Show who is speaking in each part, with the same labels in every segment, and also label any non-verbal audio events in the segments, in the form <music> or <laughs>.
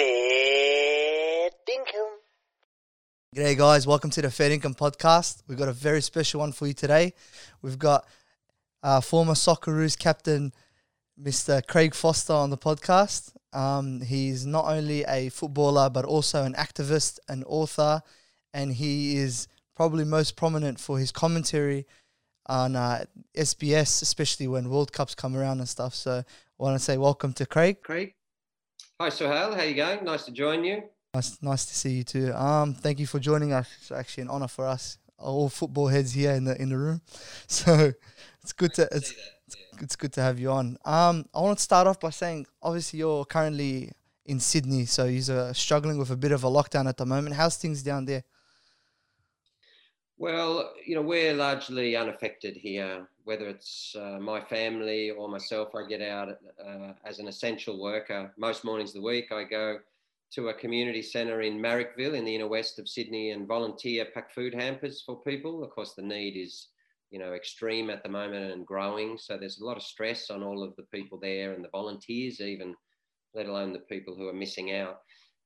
Speaker 1: Fair Dinkum.
Speaker 2: G'day, guys. Welcome to the Fair Income Podcast. We've got a very special one for you today. We've got uh, former Socceroos captain, Mr. Craig Foster, on the podcast. Um, he's not only a footballer, but also an activist, an author, and he is probably most prominent for his commentary on uh, SBS, especially when World Cups come around and stuff. So I want to say welcome to Craig.
Speaker 3: Craig. Hi, Sohail. How you going? Nice to join you.
Speaker 2: Nice, nice to see you too. Um, thank you for joining us. It's actually an honor for us, all football heads here in the in the room. <laughs> So it's good to it's, it's good to have you on. Um, I want to start off by saying, obviously, you're currently in Sydney, so you're struggling with a bit of a lockdown at the moment. How's things down there?
Speaker 3: Well, you know, we're largely unaffected here. Whether it's uh, my family or myself, I get out uh, as an essential worker. Most mornings of the week, I go to a community centre in Marrickville in the inner west of Sydney and volunteer pack food hampers for people. Of course, the need is, you know, extreme at the moment and growing. So there's a lot of stress on all of the people there and the volunteers, even, let alone the people who are missing out.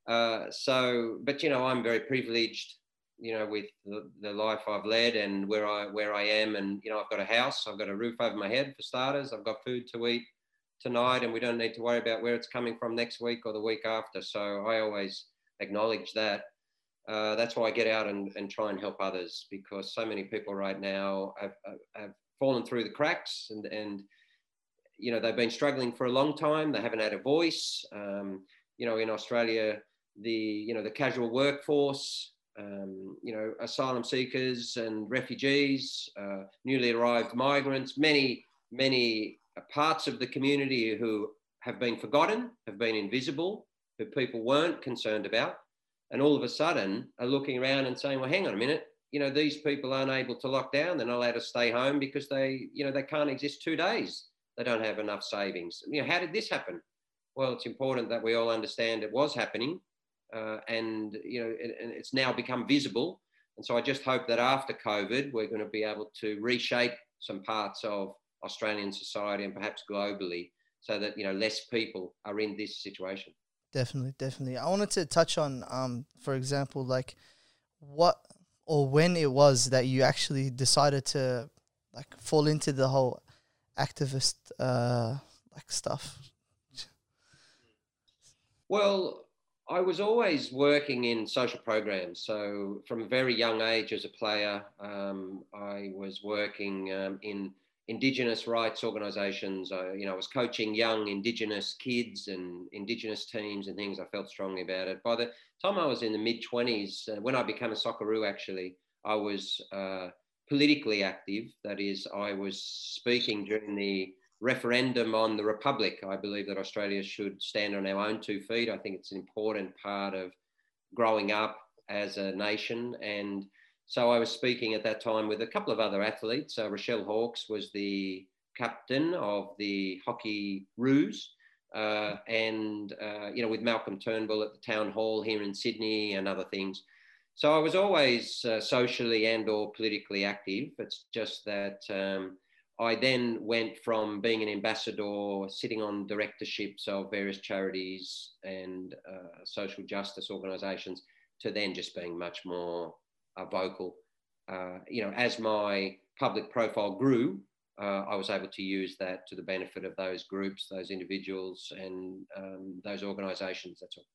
Speaker 3: Uh, so, but you know, I'm very privileged you know, with the, the, life I've led and where I where I am, and you know, I've got a house, I've got a roof over my head for starters, I've got food to eat tonight, and we don't need to worry about where it's coming from next week or the week after. So I always acknowledge that. Uh, that's why I get out and, and try and help others because so many people right now have, have fallen through the cracks and, and you know they've been struggling for a long time. They haven't had a voice. Um, you know, in Australia, the you know the casual workforce um, you know, asylum seekers and refugees, uh, newly arrived migrants, many, many parts of the community who have been forgotten, have been invisible, who people weren't concerned about, and all of a sudden are looking around and saying, well, hang on a minute, you know, these people aren't able to lock down, they're not allowed to stay home because they, you know, they can't exist two days. They don't have enough savings. You know, how did this happen? Well, it's important that we all understand it was happening uh, and you know it, it's now become visible. And so I just hope that after COVID, we're going to be able to reshape some parts of Australian society and perhaps globally, so that you know less people are in this situation.
Speaker 2: Definitely, definitely. I wanted to touch on, um, for example, like what or when it was that you actually decided to like fall into the whole activist uh, like stuff.
Speaker 3: Well, I was always working in social programs. So from a very young age as a player, um, I was working um, in Indigenous rights organisations. I, you know, I was coaching young Indigenous kids and Indigenous teams and things. I felt strongly about it. By the time I was in the mid twenties, uh, when I became a Socceroo, actually, I was uh, politically active. That is, I was speaking during the referendum on the Republic. I believe that Australia should stand on our own two feet. I think it's an important part of growing up as a nation. And so I was speaking at that time with a couple of other athletes. Uh, Rechelle Hawkes was the captain of the hockey Roos. Uh, and uh, you know, with Malcolm Turnbull at the town hall here in Sydney and other things. So I was always uh, socially and/or politically active. It's just that um, I then went from being an ambassador, sitting on directorships of various charities and uh, social justice organisations, to then just being much more uh, vocal. Uh, you know, as my public profile grew, uh, I was able to use that to the benefit of those groups, those individuals, and um, those organisations. That's all.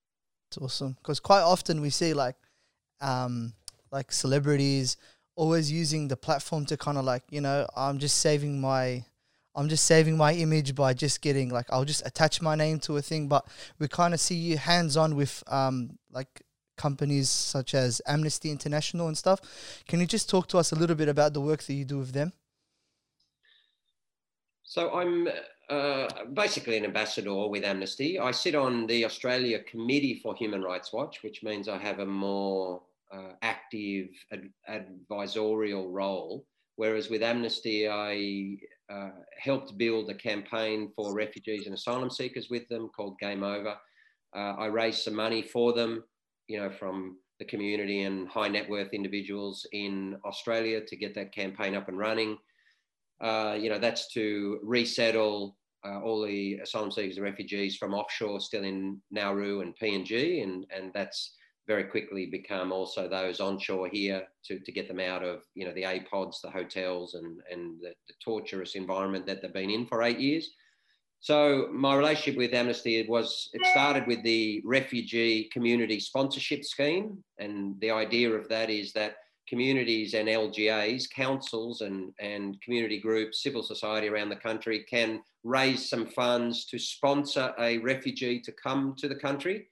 Speaker 2: It's awesome because quite often we see like, um, like celebrities always using the platform to kind of like you know i'm just saving my i'm just saving my image by just getting like i'll just attach my name to a thing. But we kind of see you hands on with um like companies such as amnesty international and stuff. Can you just talk to us a little bit about the work that you do with them?
Speaker 3: So i'm uh, basically an ambassador with Amnesty. I sit on the Australia Committee for Human Rights Watch, which means I have a more uh, active ad- advisorial role. Whereas with Amnesty, I uh, helped build a campaign for refugees and asylum seekers with them called Game Over. Uh, I raised some money for them, you know, from the community and high net worth individuals in Australia to get that campaign up and running. Uh, you know, that's to resettle uh, all the asylum seekers and refugees from offshore still in Nauru and PNG, and and that's very quickly become also those onshore here to, to get them out of you know the APODs, the hotels, and and the, the torturous environment that they've been in for eight years. So my relationship with Amnesty was it started with the refugee community sponsorship scheme, and the idea of that is that communities and LGAs, councils and, and community groups, civil society around the country can raise some funds to sponsor a refugee to come to the country.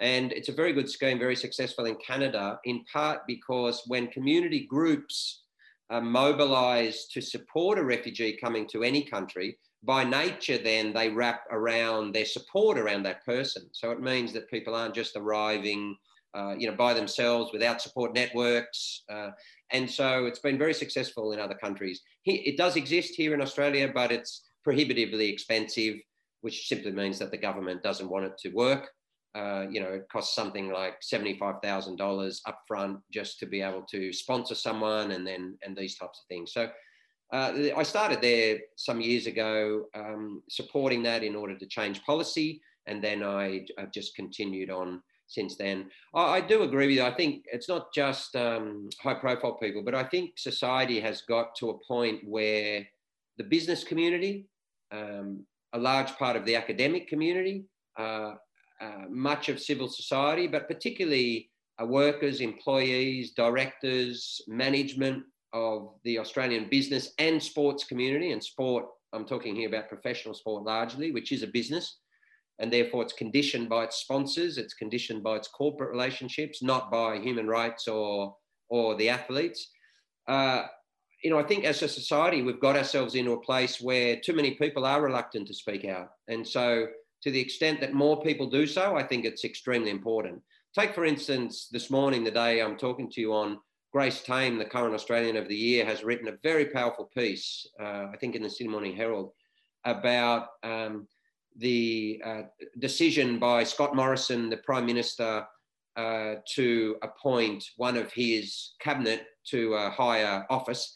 Speaker 3: And it's a very good scheme, very successful in Canada, in part because when community groups are mobilized to support a refugee coming to any country, by nature, then they wrap around their support around that person. So it means that people aren't just arriving, uh, you know, by themselves without support networks. Uh, and so it's been very successful in other countries. It does exist here in Australia, but it's prohibitively expensive, which simply means that the government doesn't want it to work. Uh, you know, it costs something like $75,000 upfront just to be able to sponsor someone and then, and these types of things. So uh, I started there some years ago, um, supporting that in order to change policy, and then I, have just continued on since then. I, I, do agree with you. I think it's not just um, high-profile people, but I think society has got to a point where the business community, um, a large part of the academic community, uh, uh, much of civil society, but particularly uh, workers, employees, directors, management, of the Australian business and sports community. And sport, I'm talking here about professional sport largely, which is a business. And therefore, it's conditioned by its sponsors, it's conditioned by its corporate relationships, not by human rights or, or the athletes. Uh, you know, I think as a society, we've got ourselves into a place where too many people are reluctant to speak out. And so, to the extent that more people do so, I think it's extremely important. Take, for instance, this morning, the day I'm talking to you on, Grace Tame, the current Australian of the Year, has written a very powerful piece, uh, I think in the Sydney Morning Herald, about um, the uh, decision by Scott Morrison, the Prime Minister, uh, to appoint one of his cabinet to a higher office.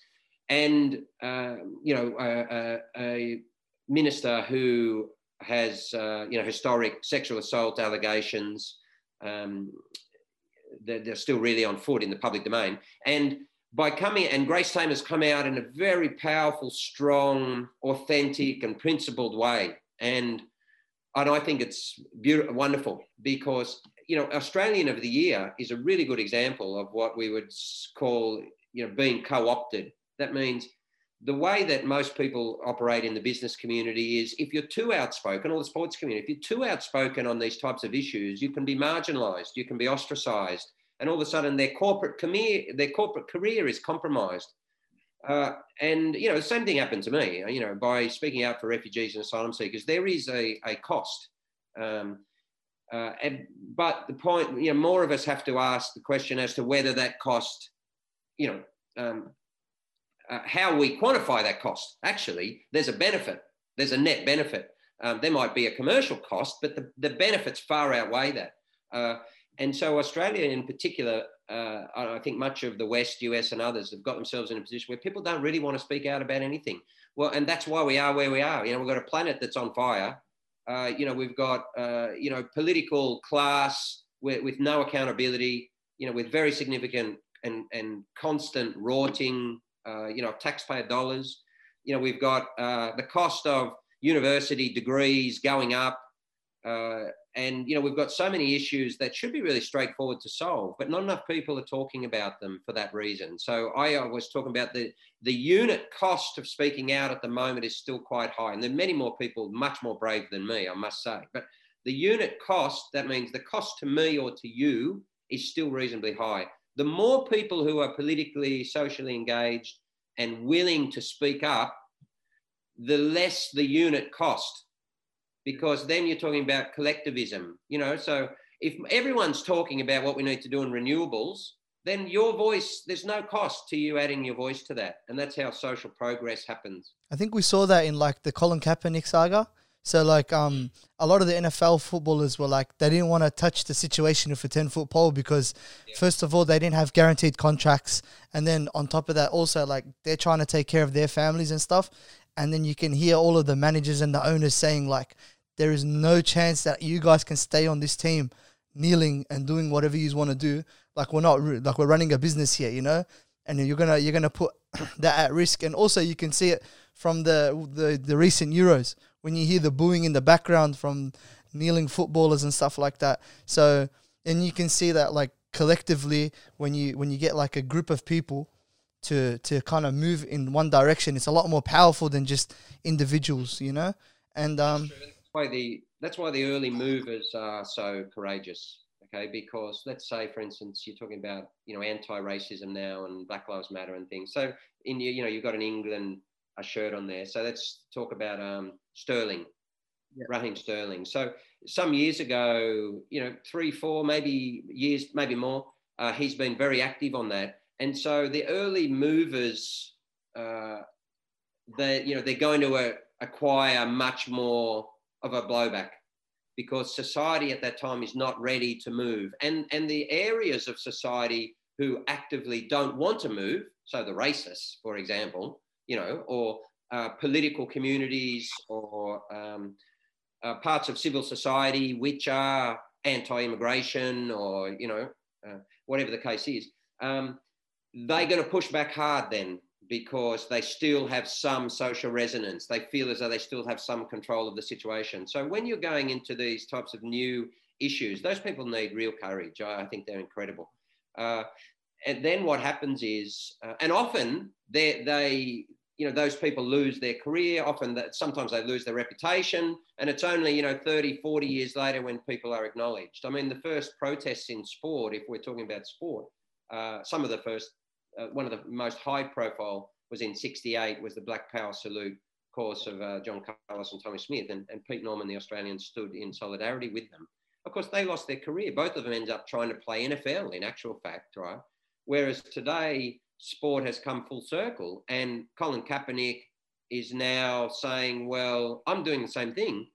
Speaker 3: And, um, you know, a, a, minister who has, uh, you know, historic sexual assault allegations, um, they're, they're still really on foot in the public domain. And by coming, and Grace Tame has come out in a very powerful, strong, authentic, and principled way. And and I think it's beautiful, wonderful because you know Australian of the Year is a really good example of what we would call you know being co-opted. That means the way that most people operate in the business community is if you're too outspoken, or the sports community, if you're too outspoken on these types of issues, you can be marginalized, you can be ostracized, and all of a sudden their corporate career, their corporate career is compromised. Uh, and you know, the same thing happened to me. You know, by speaking out for refugees and asylum seekers, there is a, a cost. Um, uh, and, but the point, you know, more of us have to ask the question as to whether that cost, you know, um, uh, how we quantify that cost. Actually, there's a benefit, there's a net benefit. Um, there might be a commercial cost, but the, the benefits far outweigh that. Uh, and so, Australia in particular, uh, I think much of the West, US, and others have got themselves in a position where people don't really want to speak out about anything. Well, and that's why we are where we are. You know, we've got a planet that's on fire. Uh, you know, we've got, uh, you know, political class with, with no accountability, you know, with very significant and, and constant rorting uh, you know, taxpayer dollars. You know, we've got uh, the cost of university degrees going up. Uh, and, you know, we've got so many issues that should be really straightforward to solve, but not enough people are talking about them for that reason. So I was talking about the, the unit cost of speaking out at the moment is still quite high. And there are many more people much more brave than me, I must say. But the unit cost, that means the cost to me or to you, is still reasonably high the more people who are politically, socially engaged and willing to speak up, the less the unit cost. Because then you're talking about collectivism, you know. So if everyone's talking about what we need to do in renewables, then your voice, there's no cost to you adding your voice to that. And that's how social progress happens.
Speaker 2: I think we saw that in like the Colin Kaepernick saga. So like um a lot of the NFL footballers were like they didn't want to touch the situation with a ten foot pole because yeah. first of all they didn't have guaranteed contracts and then on top of that also like they're trying to take care of their families and stuff and then you can hear all of the managers and the owners saying like, there is no chance that you guys can stay on this team kneeling and doing whatever you want to do. Like we're not like we're running a business here, you know, and you're gonna you're gonna put <clears throat> that at risk. And also you can see it from the the the recent Euros when you hear the booing in the background from kneeling footballers and stuff like that. So and you can see that like collectively when you when you get like a group of people to to kind of move in one direction, it's a lot more powerful than just individuals, you know. And um,
Speaker 3: that's why the that's why the early movers are so courageous. Okay, because let's say, for instance, you're talking about you know anti-racism now and Black Lives Matter and things. So in you, you know you've got an England a shirt on there. So let's talk about um, Sterling, yeah. Raheem Sterling. So some years ago, you know, three, four, maybe years, maybe more, uh, he's been very active on that. And so the early movers, uh, they, you know, they're going to uh, acquire much more of a blowback because society at that time is not ready to move. And, and the areas of society who actively don't want to move, so the racists, for example, you know, or uh, political communities or um, uh, parts of civil society which are anti-immigration or you know uh, whatever the case is um, they're going to push back hard then because they still have some social resonance. They feel as though they still have some control of the situation. So when you're going into these types of new issues those people need real courage. I, I think they're incredible. Uh, and then what happens is uh, and often they they you know those people lose their career. Often that sometimes they lose their reputation. And it's only you know 30 40 years later when people are acknowledged. I mean the first protests in sport if we're talking about sport uh, some of the first uh, one of the most high profile was in 68 was the black power salute course of uh, john carlos and tommie smith. And, and pete norman the australian stood in solidarity with them. Of course they lost their career. Both of them ended up trying to play nfl in actual fact right? Whereas today sport has come full circle. And Colin Kaepernick is now saying, well, I'm doing the same thing.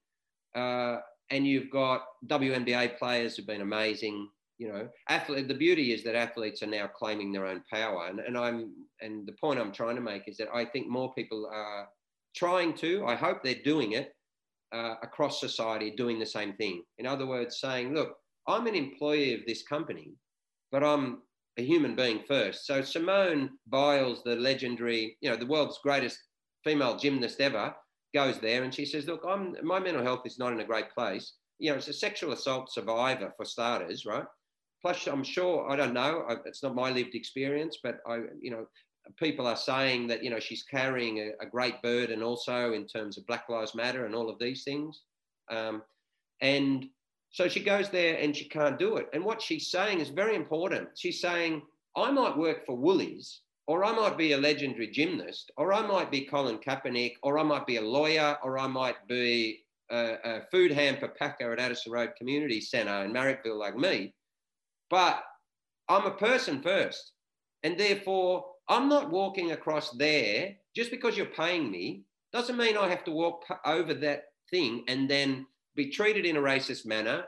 Speaker 3: Uh, and you've got WNBA players who've been amazing. You know, athlete, the beauty is that athletes are now claiming their own power. And, and I'm and the point I'm trying to make is that I think more people are trying to, I hope they're doing it uh, across society, doing the same thing. In other words, saying, look, I'm an employee of this company, but I'm a human being first. So Simone Biles, the legendary, you know, the world's greatest female gymnast ever, goes there and she says, "Look, I'm my mental health is not in a great place. You know, it's a sexual assault survivor for starters, right? Plus, I'm sure I don't know. It's not my lived experience, but I, you know, people are saying that you know she's carrying a, a great burden also in terms of Black Lives Matter and all of these things. Um, and so she goes there and she can't do it. And what she's saying is very important. She's saying, I might work for Woolies, or I might be a legendary gymnast, or I might be Colin Kaepernick, or I might be a lawyer, or I might be a, a food hamper packer at Addison Road Community Centre in Marrickville like me. But I'm a person first. And therefore, I'm not walking across there just because you're paying me, doesn't mean I have to walk over that thing and then be treated in a racist manner,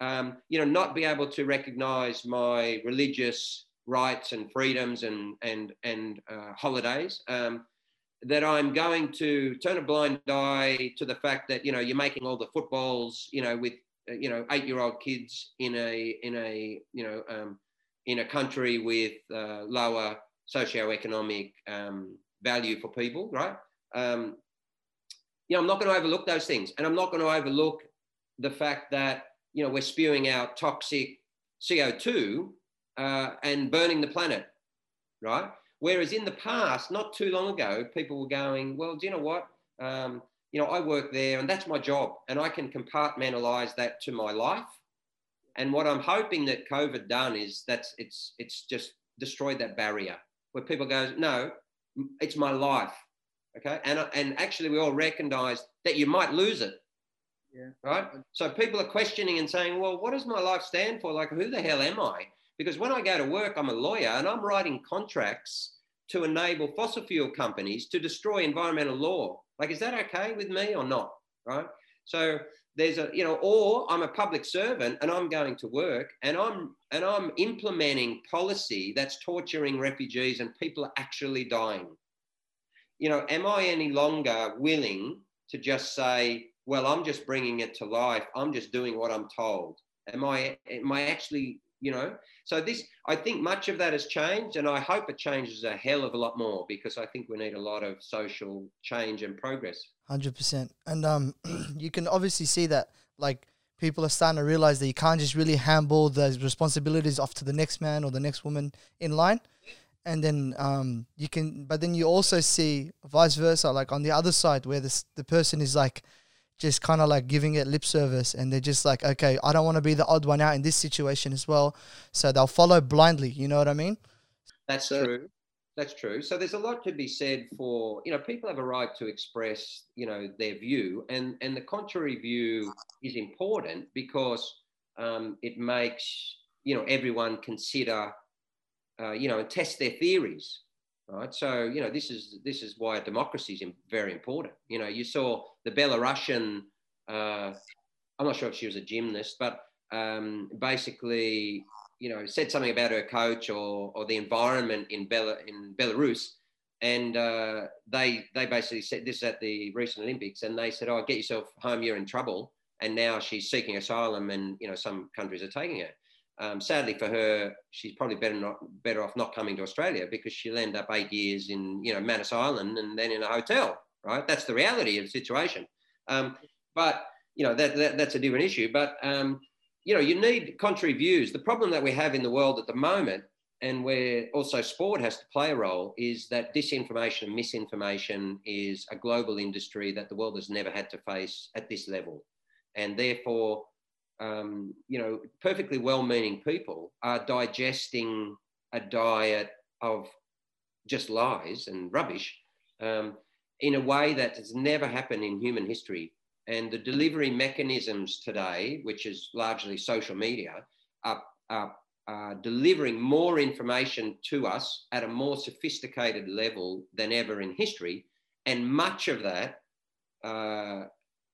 Speaker 3: um, you know, not be able to recognize my religious rights and freedoms and, and, and uh, holidays. Um, that I'm going to turn a blind eye to the fact that you know you're making all the footballs you know with uh, you know eight year old kids in a in a you know um, in a country with uh, lower socioeconomic um, value for people, right? Um, you know, I'm not going to overlook those things. And I'm not going to overlook the fact that, you know, we're spewing out toxic CO2 uh, and burning the planet, right? Whereas in the past, not too long ago, people were going, well, do you know what? Um, you know, I work there and that's my job and I can compartmentalize that to my life. And what I'm hoping that COVID done is that's it's it's just destroyed that barrier where people go, no, it's my life. Okay. And, uh, and actually, we all recognize that you might lose it. Yeah. Right. So people are questioning and saying, well, what does my life stand for? Like, who the hell am I? Because when I go to work, I'm a lawyer and I'm writing contracts to enable fossil fuel companies to destroy environmental law. Like, is that okay with me or not? Right. So there's a, you know, or I'm a public servant and I'm going to work and I'm and I'm implementing policy that's torturing refugees and people are actually dying you know, am I any longer willing to just say, well, I'm just bringing it to life. I'm just doing what I'm told. Am I, am I actually, you know? So this, I think much of that has changed and I hope it changes a hell of a lot more because I think we need a lot of social change and progress.
Speaker 2: 100%. And um, <clears throat> you can obviously see that like people are starting to realize that you can't just really handball those responsibilities off to the next man or the next woman in line and then um, you can but then you also see vice versa like on the other side where this the person is like just kind of like giving it lip service and they're just like okay i don't want to be the odd one out in this situation as well. So they'll follow blindly you know what i mean?
Speaker 3: That's so, true. That's true. So there's a lot to be said for you know people have a right to express you know their view and and the contrary view is important because um, it makes you know everyone consider uh, you know, and test their theories, right? So, you know, this is this is why democracy is very important. You know, you saw the Belarusian. Uh, I'm not sure if she was a gymnast, but um, basically, you know, said something about her coach or or the environment in Bela in Belarus, and uh, they they basically said this at the recent Olympics, and they said, "Oh, get yourself home, you're in trouble." And now she's seeking asylum, and you know some countries are taking her. Um, sadly for her, she's probably better not better off not coming to Australia because she'll end up eight years in you know Manus Island and then in a hotel. Right, that's the reality of the situation. Um, but you know that, that, that's a different issue. But um, you know you need contrary views. The problem that we have in the world at the moment, and where also sport has to play a role, is that disinformation and misinformation is a global industry that the world has never had to face at this level, and therefore um, you know, perfectly well-meaning people are digesting a diet of just lies and rubbish um, in a way that has never happened in human history. And the delivery mechanisms today, which is largely social media, are, are, are delivering more information to us at a more sophisticated level than ever in history. And much of that uh,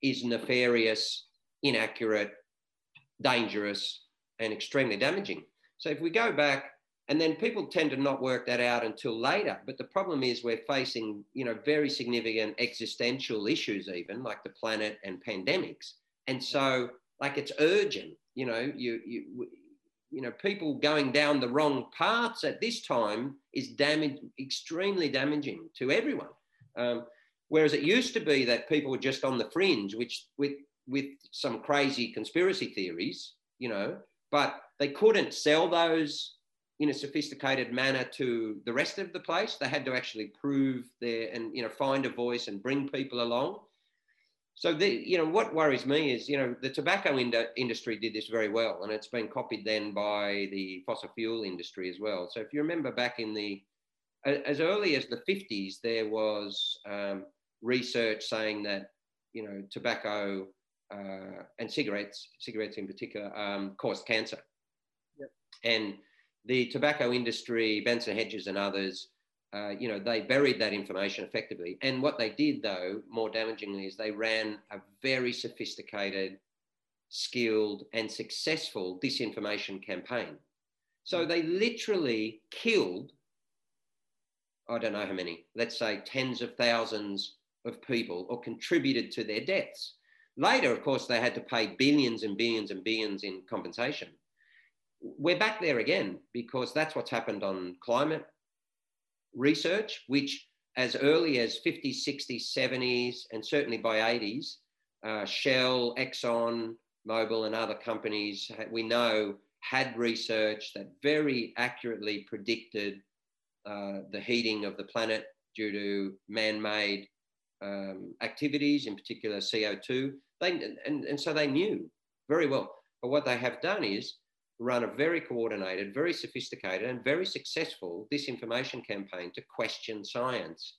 Speaker 3: is nefarious, inaccurate, dangerous and extremely damaging. So if we go back, and then people tend to not work that out until later. But the problem is we're facing, you know, very significant existential issues, even like the planet and pandemics. And so, like, it's urgent. You know, you you you know, people going down the wrong paths at this time is damage extremely damaging to everyone. Um, whereas it used to be that people were just on the fringe, which with with some crazy conspiracy theories, you know, but they couldn't sell those in a sophisticated manner to the rest of the place. They had to actually prove their and you know find a voice and bring people along. So the you know what worries me is you know the tobacco ind- industry did this very well, and it's been copied then by the fossil fuel industry as well. So if you remember back in the as early as the 50s, there was um, research saying that you know tobacco uh, and cigarettes, cigarettes in particular, um, caused cancer. Yep. And the tobacco industry, Benson Hedges and others, uh, you know, they buried that information effectively. And what they did, though, more damagingly, is they ran a very sophisticated, skilled, and successful disinformation campaign. So mm. they literally killed, I don't know how many, let's say tens of thousands of people or contributed to their deaths. Later, of course, they had to pay billions and billions and billions in compensation. We're back there again because that's what's happened on climate research, which as early as 50s, 60s, 70s, and certainly by 80s, uh, Shell, Exxon, Mobil, and other companies we know had research that very accurately predicted uh, the heating of the planet due to man made um, activities, in particular CO2. They, and, and so they knew very well. But what they have done is run a very coordinated, very sophisticated, and very successful disinformation campaign to question science.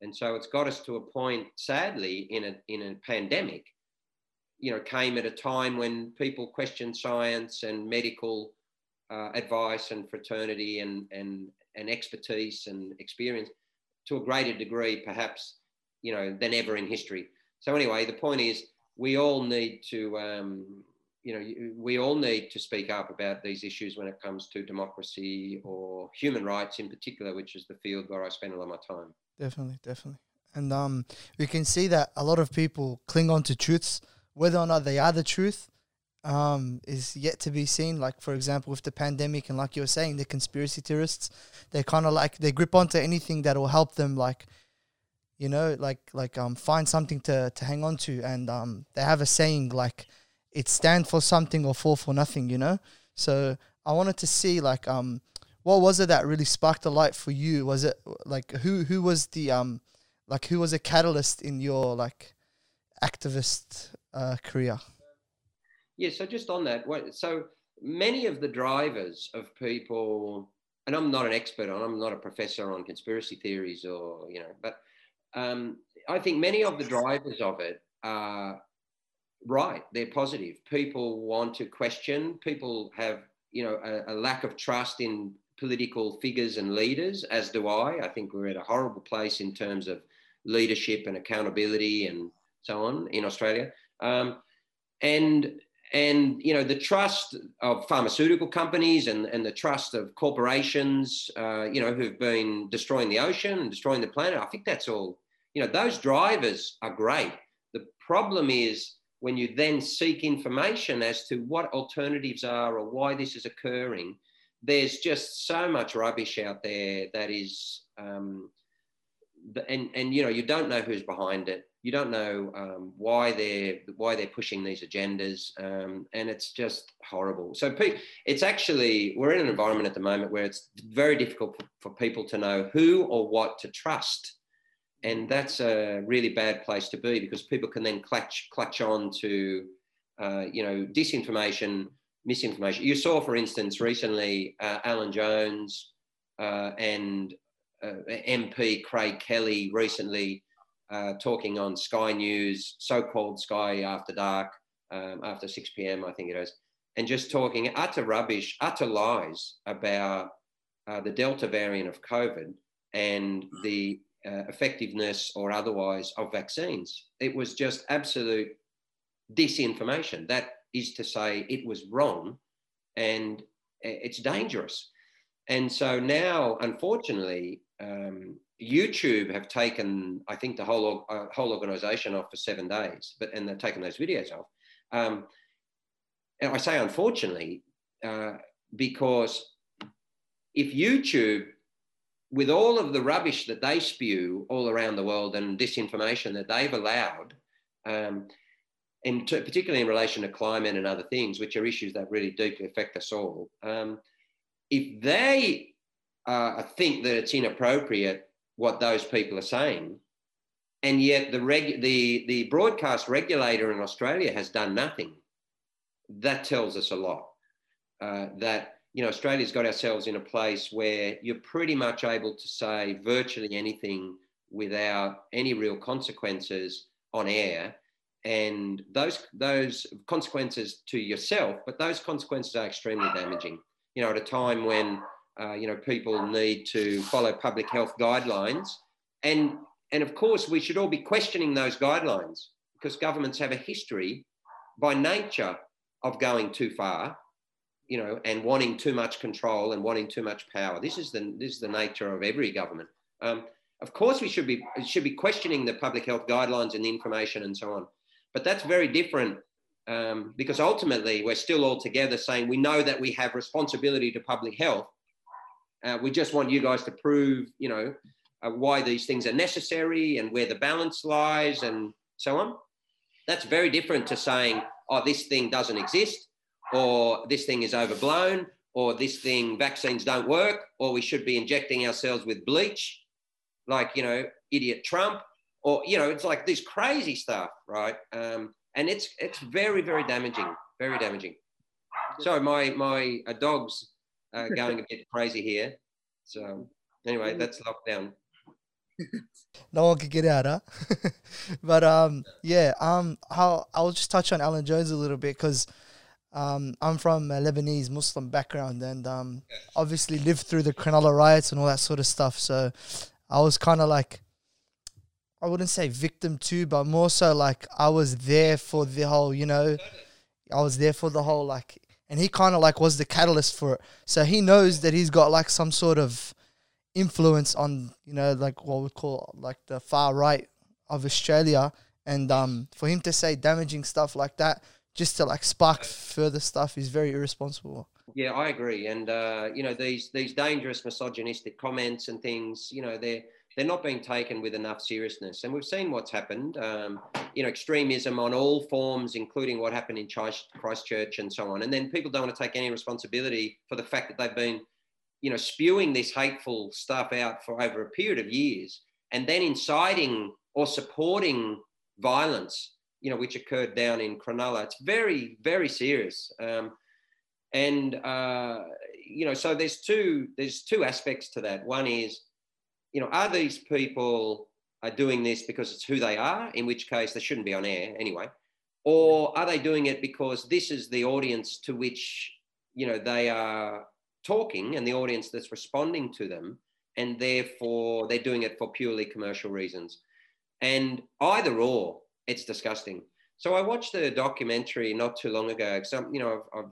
Speaker 3: And so it's got us to a point, sadly, in a, in a pandemic, you know, came at a time when people questioned science and medical uh, advice and fraternity and, and, and expertise and experience to a greater degree, perhaps, you know, than ever in history. So anyway, the point is we all need to, um, you know, we all need to speak up about these issues when it comes to democracy or human rights in particular, which is the field where I spend a lot of my time.
Speaker 2: Definitely, definitely. and um, we can see that a lot of people cling on to truths, whether or not they are the truth. Um, is yet to be seen. Like for example, with the pandemic, and like you were saying, the conspiracy theorists, they kind of like they grip onto anything that will help them, like you know, like like um find something to to hang on to, and um they have a saying like it stand for something or fall for nothing, you know. So I wanted to see like um what was it that really sparked a light for you? Was it like who who was the um like who was a catalyst in your like activist uh, career?
Speaker 3: Yeah, so just on that, so many of the drivers of people, and I'm not an expert on, I'm not a professor on conspiracy theories or you know, but um, I think many of the drivers of it are right. They're positive. People want to question. People have you know a, a lack of trust in political figures and leaders, as do I. I think we're at a horrible place in terms of leadership and accountability and so on in Australia. Um, and and you know the trust of pharmaceutical companies and, and the trust of corporations, uh, you know, who've been destroying the ocean and destroying the planet. I think that's all. You know, those drivers are great. The problem is when you then seek information as to what alternatives are or why this is occurring. There's just so much rubbish out there that is um, and and you know you don't know who's behind it you don't know um, why they're why they're pushing these agendas um, and it's just horrible. So it's actually we're in an environment at the moment where it's very difficult for people to know who or what to trust. And that's a really bad place to be because people can then clutch clutch on to uh, you know disinformation misinformation. You saw for instance recently uh, alan jones uh, and uh, MP Craig Kelly recently uh, talking on Sky News, so-called Sky After Dark, um, after 6 p.m. I think it is, and just talking utter rubbish, utter lies about uh, the Delta variant of COVID and the uh, effectiveness or otherwise of vaccines. It was just absolute disinformation. That is to say, it was wrong, and it's dangerous. And so now, unfortunately, um, YouTube have taken, I think, the whole uh, whole organization off for seven days, but and they've taken those videos off. Um, and I say unfortunately uh, because if YouTube, with all of the rubbish that they spew all around the world and disinformation that they've allowed, um, and to, particularly in relation to climate and other things, which are issues that really deeply affect us all, um, if they uh, think that it's inappropriate what those people are saying, and yet the the the broadcast regulator in Australia has done nothing. That tells us a lot. Uh, that you know Australia's got ourselves in a place where you're pretty much able to say virtually anything without any real consequences on air and those those consequences to yourself but those consequences are extremely damaging you know at a time when uh, you know, people need to follow public health guidelines. And, and of course, we should all be questioning those guidelines because governments have a history by nature of going too far, you know, and wanting too much control and wanting too much power. This is the, this is the nature of every government. Um, of course, we should be, should be questioning the public health guidelines and the information and so on. But that's very different um, because ultimately we're still all together saying we know that we have responsibility to public health uh, we just want you guys to prove, you know, uh, why these things are necessary and where the balance lies and so on. That's very different to saying, oh, this thing doesn't exist, or this thing is overblown, or this thing, vaccines don't work, or we should be injecting ourselves with bleach, like, you know, idiot Trump, or, you know, it's like this crazy stuff, right? Um, and it's it's very, very damaging, very damaging. So my my uh, dog's uh, <laughs> going a bit crazy here. So anyway, that's lockdown. <laughs>
Speaker 2: no one could get out, huh? <laughs> but um, yeah, um, I'll I'll just touch on Alan Jones a little bit because um, I'm from a Lebanese Muslim background and um, obviously lived through the Cronulla riots and all that sort of stuff. So I was kind of like, I wouldn't say victim too, but more so like I was there for the whole, you know, I was there for the whole like and he kind of like was the catalyst for it. So he knows that he's got like some sort of influence on you know like what we call like the far right of Australia, and um, for him to say damaging stuff like that just to like spark further stuff is very irresponsible.
Speaker 3: Yeah, I agree. And uh, you know these these dangerous misogynistic comments and things, you know, they're they're not being taken with enough seriousness. And we've seen what's happened. Um, you know, extremism on all forms, including what happened in Christchurch and so on. And then people don't want to take any responsibility for the fact that they've been, you know, spewing this hateful stuff out for over a period of years, and then inciting or supporting violence. You know, which occurred down in Cronulla. It's very, very serious. Um, and uh, you know, so there's two there's two aspects to that. One is you know, are these people are doing this because it's who they are, in which case they shouldn't be on air anyway, or are they doing it because this is the audience to which you know they are talking and the audience that's responding to them, and therefore they're doing it for purely commercial reasons, and either or, it's disgusting. So I watched a documentary not too long ago. Some, you know, I've, I've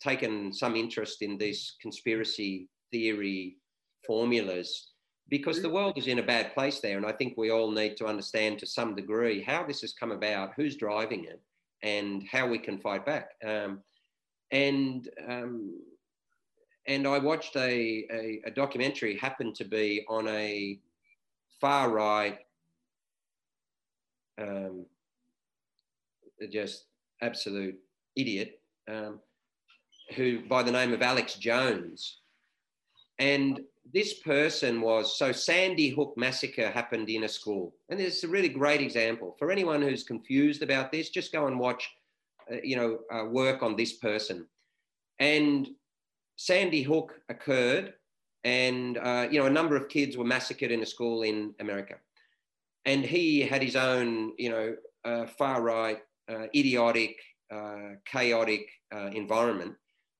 Speaker 3: taken some interest in these conspiracy theory formulas because the world is in a bad place there. And I think we all need to understand to some degree how this has come about, who's driving it, and how we can fight back. Um, and um, and I watched a, a, a, documentary, happen to be on a far right, um, just absolute idiot, um, who by the name of Alex Jones. And this person was so Sandy Hook massacre happened in a school, and it's a really great example for anyone who's confused about this. Just go and watch, uh, you know, uh, work on this person. And Sandy Hook occurred, and uh, you know, a number of kids were massacred in a school in America, and he had his own, you know, uh, far right, uh, idiotic, uh, chaotic environment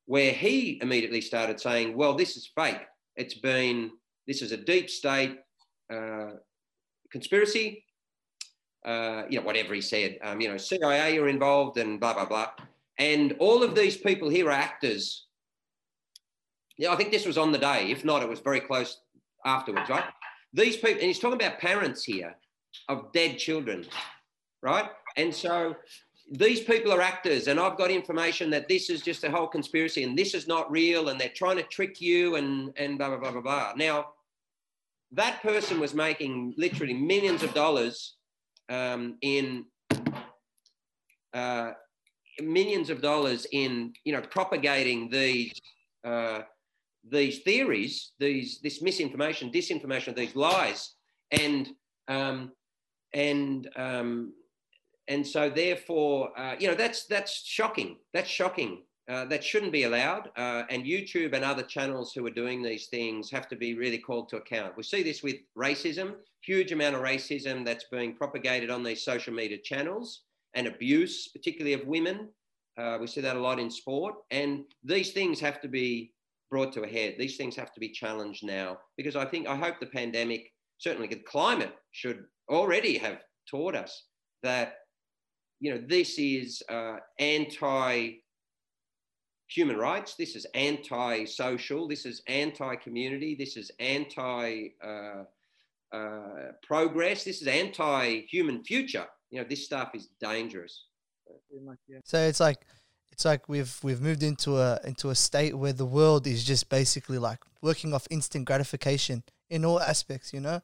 Speaker 3: where he immediately started saying, well, this is fake. It's been, this is a deep state uh, conspiracy. Uh, you know, whatever he said, um, you know, CIA are involved and blah, blah, blah. And all of these people here are actors. Yeah, I think this was on the day. If not, it was very close afterwards, right? These people, and he's talking about parents here of dead children, right? And so these people are actors and i've got information that this is just a whole conspiracy and this is not real and they're trying to trick you and and blah blah blah blah blah. Now that person was making literally millions of dollars um, in uh, millions of dollars in you know propagating these uh, these theories these this misinformation disinformation these lies. And um, and um, and so therefore, uh, you know, that's that's shocking. That's shocking. Uh, that shouldn't be allowed. Uh, and YouTube and other channels who are doing these things have to be really called to account. We see this with racism, huge amount of racism that's being propagated on these social media channels, and abuse, particularly of women. Uh, we see that a lot in sport, and these things have to be brought to a head. These things have to be challenged now because I think I hope the pandemic, certainly the climate, should already have taught us that you know, this is uh, anti human rights, this is anti social, this is anti community, this is anti uh, uh, progress, this is anti human future. You know, this stuff is dangerous.
Speaker 2: So it's like, it's like we've we've moved into a into a state where the world is just basically like working off instant gratification in all aspects, you know.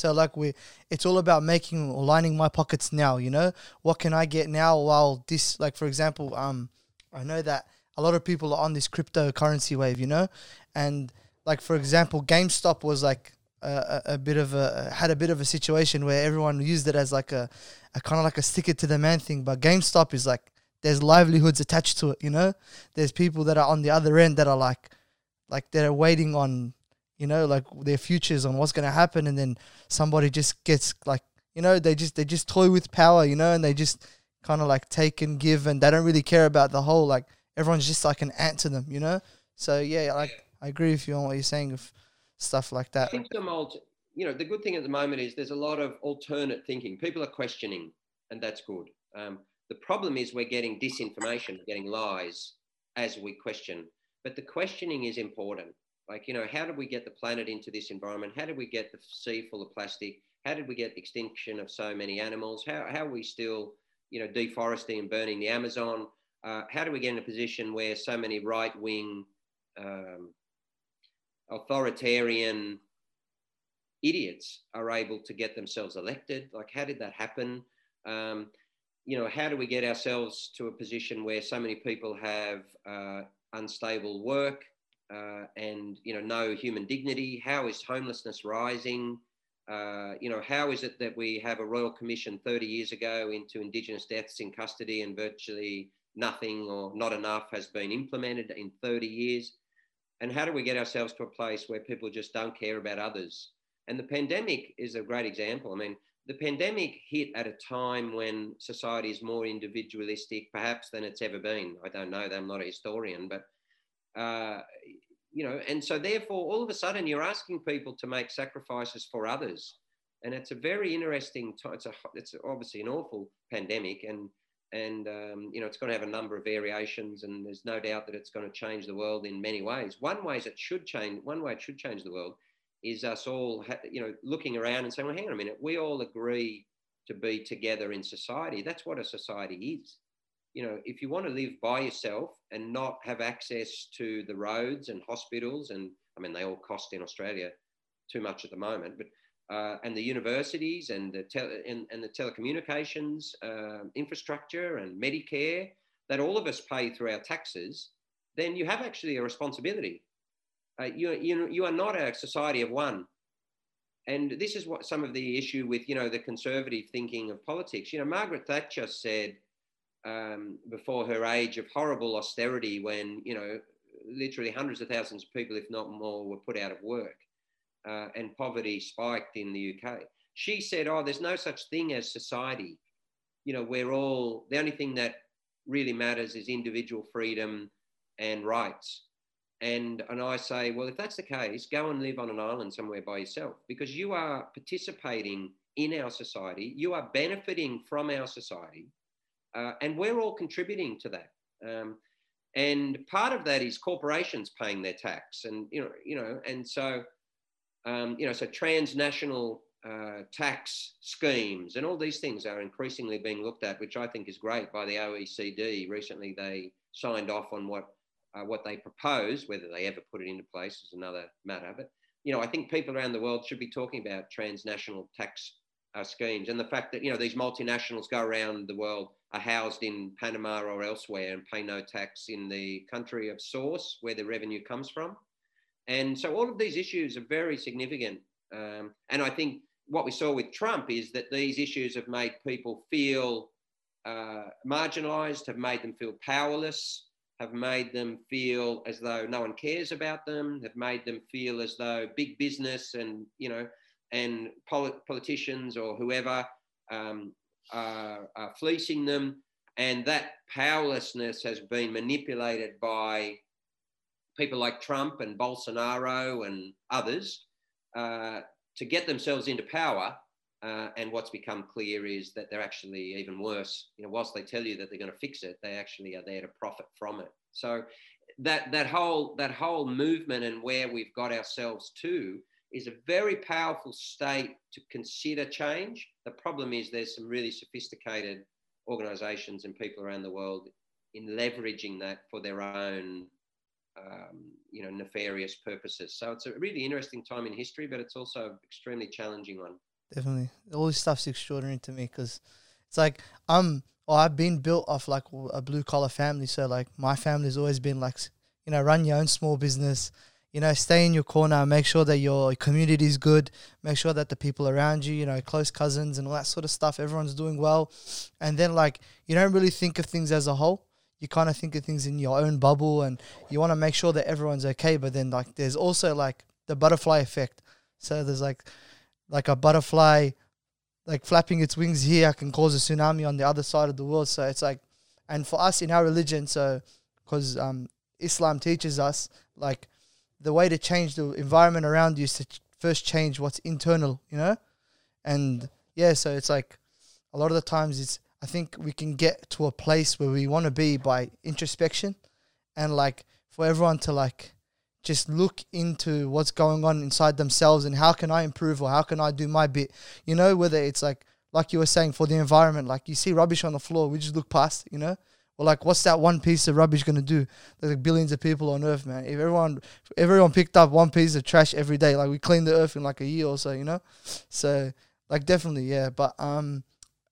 Speaker 2: So like we, it's all about making or lining my pockets now. You know, what can I get now while this, like for example, um, I know that a lot of people are on this cryptocurrency wave. You know, and like for example, GameStop was like a, a, bit of a had a bit of a situation where everyone used it as like a, a kind of like a sticker to the man thing. But GameStop is like there's livelihoods attached to it. You know, there's people that are on the other end that are like like they're waiting on you know, like their futures on what's going to happen, and then somebody just gets like, you know, they just they just toy with power, you know, and they just kind of like take and give, and they don't really care about the whole. Like everyone's just like an ant to them, you know. So yeah, like I agree with you on what you're saying of stuff like that.
Speaker 3: I think the mold, you know, the good thing at the moment is there's a lot of alternate thinking. People are questioning, and that's good. Um, the problem is we're getting disinformation, getting lies as we question. But the questioning is important Like, you know, how did we get the planet into this environment? How did we get the sea full of plastic? How did we get extinction of so many animals? How, how are we still, you know, deforesting and burning the Amazon? Uh, how do we get in a position where so many right wing, um, authoritarian idiots are able to get themselves elected? Like, how did that happen? Um, you know, how do we get ourselves to a position where so many people have uh, unstable work uh, and, you know, no human dignity? How is homelessness rising? Uh, you know, how is it that we have a royal commission 30 years ago into Indigenous deaths in custody and virtually nothing or not enough has been implemented in 30 years? And how do we get ourselves to a place where people just don't care about others? And the pandemic is a great example. I mean, the pandemic hit at a time when society is more individualistic, perhaps than it's ever been. I don't know. I'm not a historian, but uh, you know, and so therefore, all of a sudden, you're asking people to make sacrifices for others, and it's a very interesting. It's a, it's obviously an awful pandemic, and and um, you know, it's going to have a number of variations, and there's no doubt that it's going to change the world in many ways. One way it should change. One way it should change the world is us all, you know, looking around and saying, well, hang on a minute, we all agree to be together in society. That's what a society is. You know, if you want to live by yourself and not have access to the roads and hospitals, and I mean, they all cost in Australia too much at the moment, but uh, and the universities and the tele- and, and the telecommunications uh, infrastructure and Medicare that all of us pay through our taxes, then you have actually a responsibility uh, you, you, you are not a society of one. And this is what some of the issue with, you know, the conservative thinking of politics. You know, Margaret Thatcher said um, before her age of horrible austerity when, you know, literally hundreds of thousands of people, if not more, were put out of work uh, and poverty spiked in the UK. She said, oh, there's no such thing as society. You know, we're all, the only thing that really matters is individual freedom and rights. And, and I say, well, if that's the case, go and live on an island somewhere by yourself because you are participating in our society, you are benefiting from our society, uh, and we're all contributing to that. Um, and part of that is corporations paying their tax, and you know, you know, and so um, you know, so transnational uh, tax schemes and all these things are increasingly being looked at, which I think is great by the OECD. Recently, they signed off on what uh, what they propose, whether they ever put it into place is another matter. But you know, I think people around the world should be talking about transnational tax uh, schemes and the fact that you know these multinationals go around the world are housed in Panama or elsewhere and pay no tax in the country of source where the revenue comes from. And so all of these issues are very significant. Um, and I think what we saw with Trump is that these issues have made people feel uh, marginalized, have made them feel powerless, have made them feel as though no one cares about them, have made them feel as though big business and, you know, and polit- politicians or whoever um, are, are fleecing them. And that powerlessness has been manipulated by people like Trump and Bolsonaro and others uh, to get themselves into power. Uh, and what's become clear is that they're actually even worse. You know, whilst they tell you that they're going to fix it, they actually are there to profit from it. So that that whole that whole movement and where we've got ourselves to is a very powerful state to consider change. The problem is there's some really sophisticated organisations and people around the world in leveraging that for their own um, you know nefarious purposes. So it's a really interesting time in history, but it's also an extremely challenging one
Speaker 2: definitely. All this stuff's extraordinary to me because it's like I'm. Well, I've been built off like a blue collar family, so like my family's always been like, you know, run your own small business. You know, stay in your corner. Make sure that your community is good. Make sure that the people around you, you know, close cousins and all that sort of stuff, everyone's doing well. And then like you don't really think of things as a whole you kind of think of things in your own bubble and you want to make sure that everyone's okay but then like there's also like the butterfly effect so there's like like a butterfly like flapping its wings here can cause a tsunami on the other side of the world so it's like and for us in our religion so because um, islam teaches us like the way to change the environment around you is to ch- first change what's internal you know and yeah so it's like a lot of the times it's i think we can get to a place where we want to be by introspection and like for everyone to like just look into what's going on inside themselves and how can I improve or how can I do my bit. You know, whether it's like like you were saying for the environment, like you see rubbish on the floor, we just look past, you know? Or like what's that one piece of rubbish gonna do? There's like billions of people on earth, man. If everyone if everyone picked up one piece of trash every day, like we clean the earth in like a year or so, you know? So like definitely, yeah. But um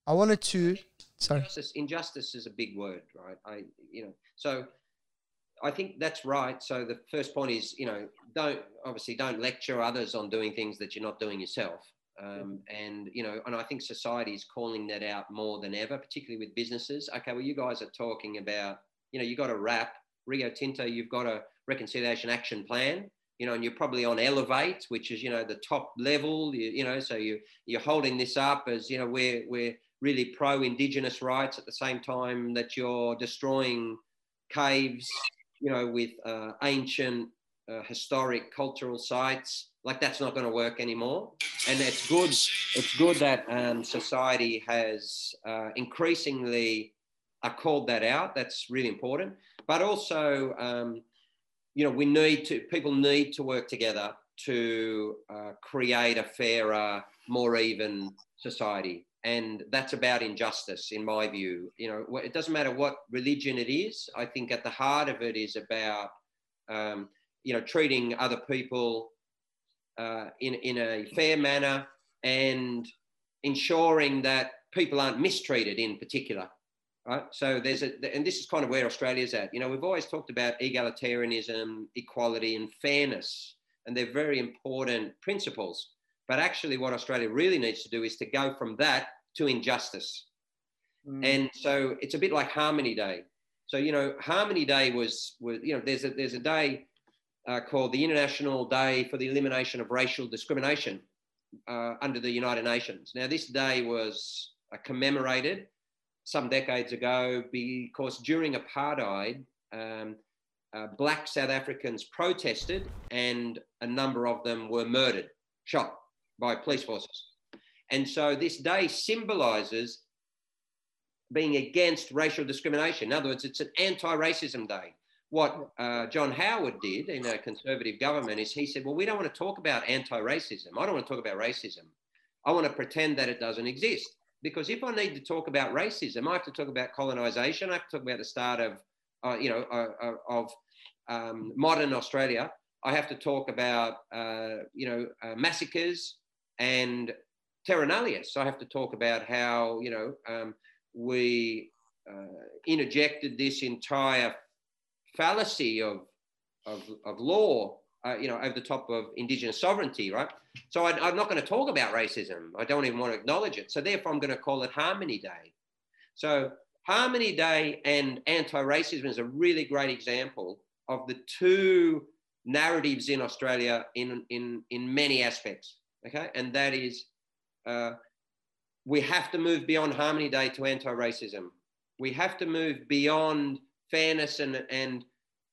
Speaker 2: I wanted to sorry.
Speaker 3: Injustice, injustice is a big word, right? I you know, so I think that's right. So the first point is, you know, don't obviously don't lecture others on doing things that you're not doing yourself. Um, and you know, and I think society is calling that out more than ever, particularly with businesses. Okay, well, you guys are talking about, you know, you got a RAP, Rio Tinto, you've got a reconciliation action plan, you know, and you're probably on Elevate, which is, you know, the top level, you, you know, so you you're holding this up as, you know, we're we're really pro Indigenous rights at the same time that you're destroying caves, you know, with uh, ancient, uh, historic, cultural sites. Like that's not going to work anymore. And it's good. It's good that um, society has uh, increasingly uh, called that out. That's really important. But also, um, you know, we need to. People need to work together to uh, create a fairer, more even society and that's about injustice in my view you know it doesn't matter what religion it is i think at the heart of it is about um, you know treating other people uh, in, in a fair manner and ensuring that people aren't mistreated in particular right so there's a and this is kind of where australia's at you know we've always talked about egalitarianism equality and fairness and they're very important principles but actually, what Australia really needs to do is to go from that to injustice. Mm. And so it's a bit like Harmony Day. So you know, Harmony Day was was you know there's a there's a day uh, called the International Day for the Elimination of Racial Discrimination uh, under the United Nations. Now this day was uh, commemorated some decades ago because during apartheid. Um, uh, black South Africans protested and a number of them were murdered, shot by police forces. And so this day symbolizes being against racial discrimination. In other words, it's an anti racism day. What uh, John Howard did in a conservative government is he said, Well, we don't want to talk about anti racism. I don't want to talk about racism. I want to pretend that it doesn't exist. Because if I need to talk about racism, I have to talk about colonization. I have to talk about the start of, uh, you know, uh, uh of um, modern Australia. I have to talk about, uh, you know, uh, massacres and terra nullius. I have to talk about how, you know, um, we interjected this entire fallacy of, of, of law, uh, you know, over the top of Indigenous sovereignty, right? So I, am not going to talk about racism. I don't even want to acknowledge it. So therefore, I'm going to call it Harmony Day. So Harmony Day and anti-racism is a really great example of the two narratives in Australia in, in, in many aspects okay? And that is uh, we have to move beyond Harmony Day to anti racism. We have to move beyond fairness and, and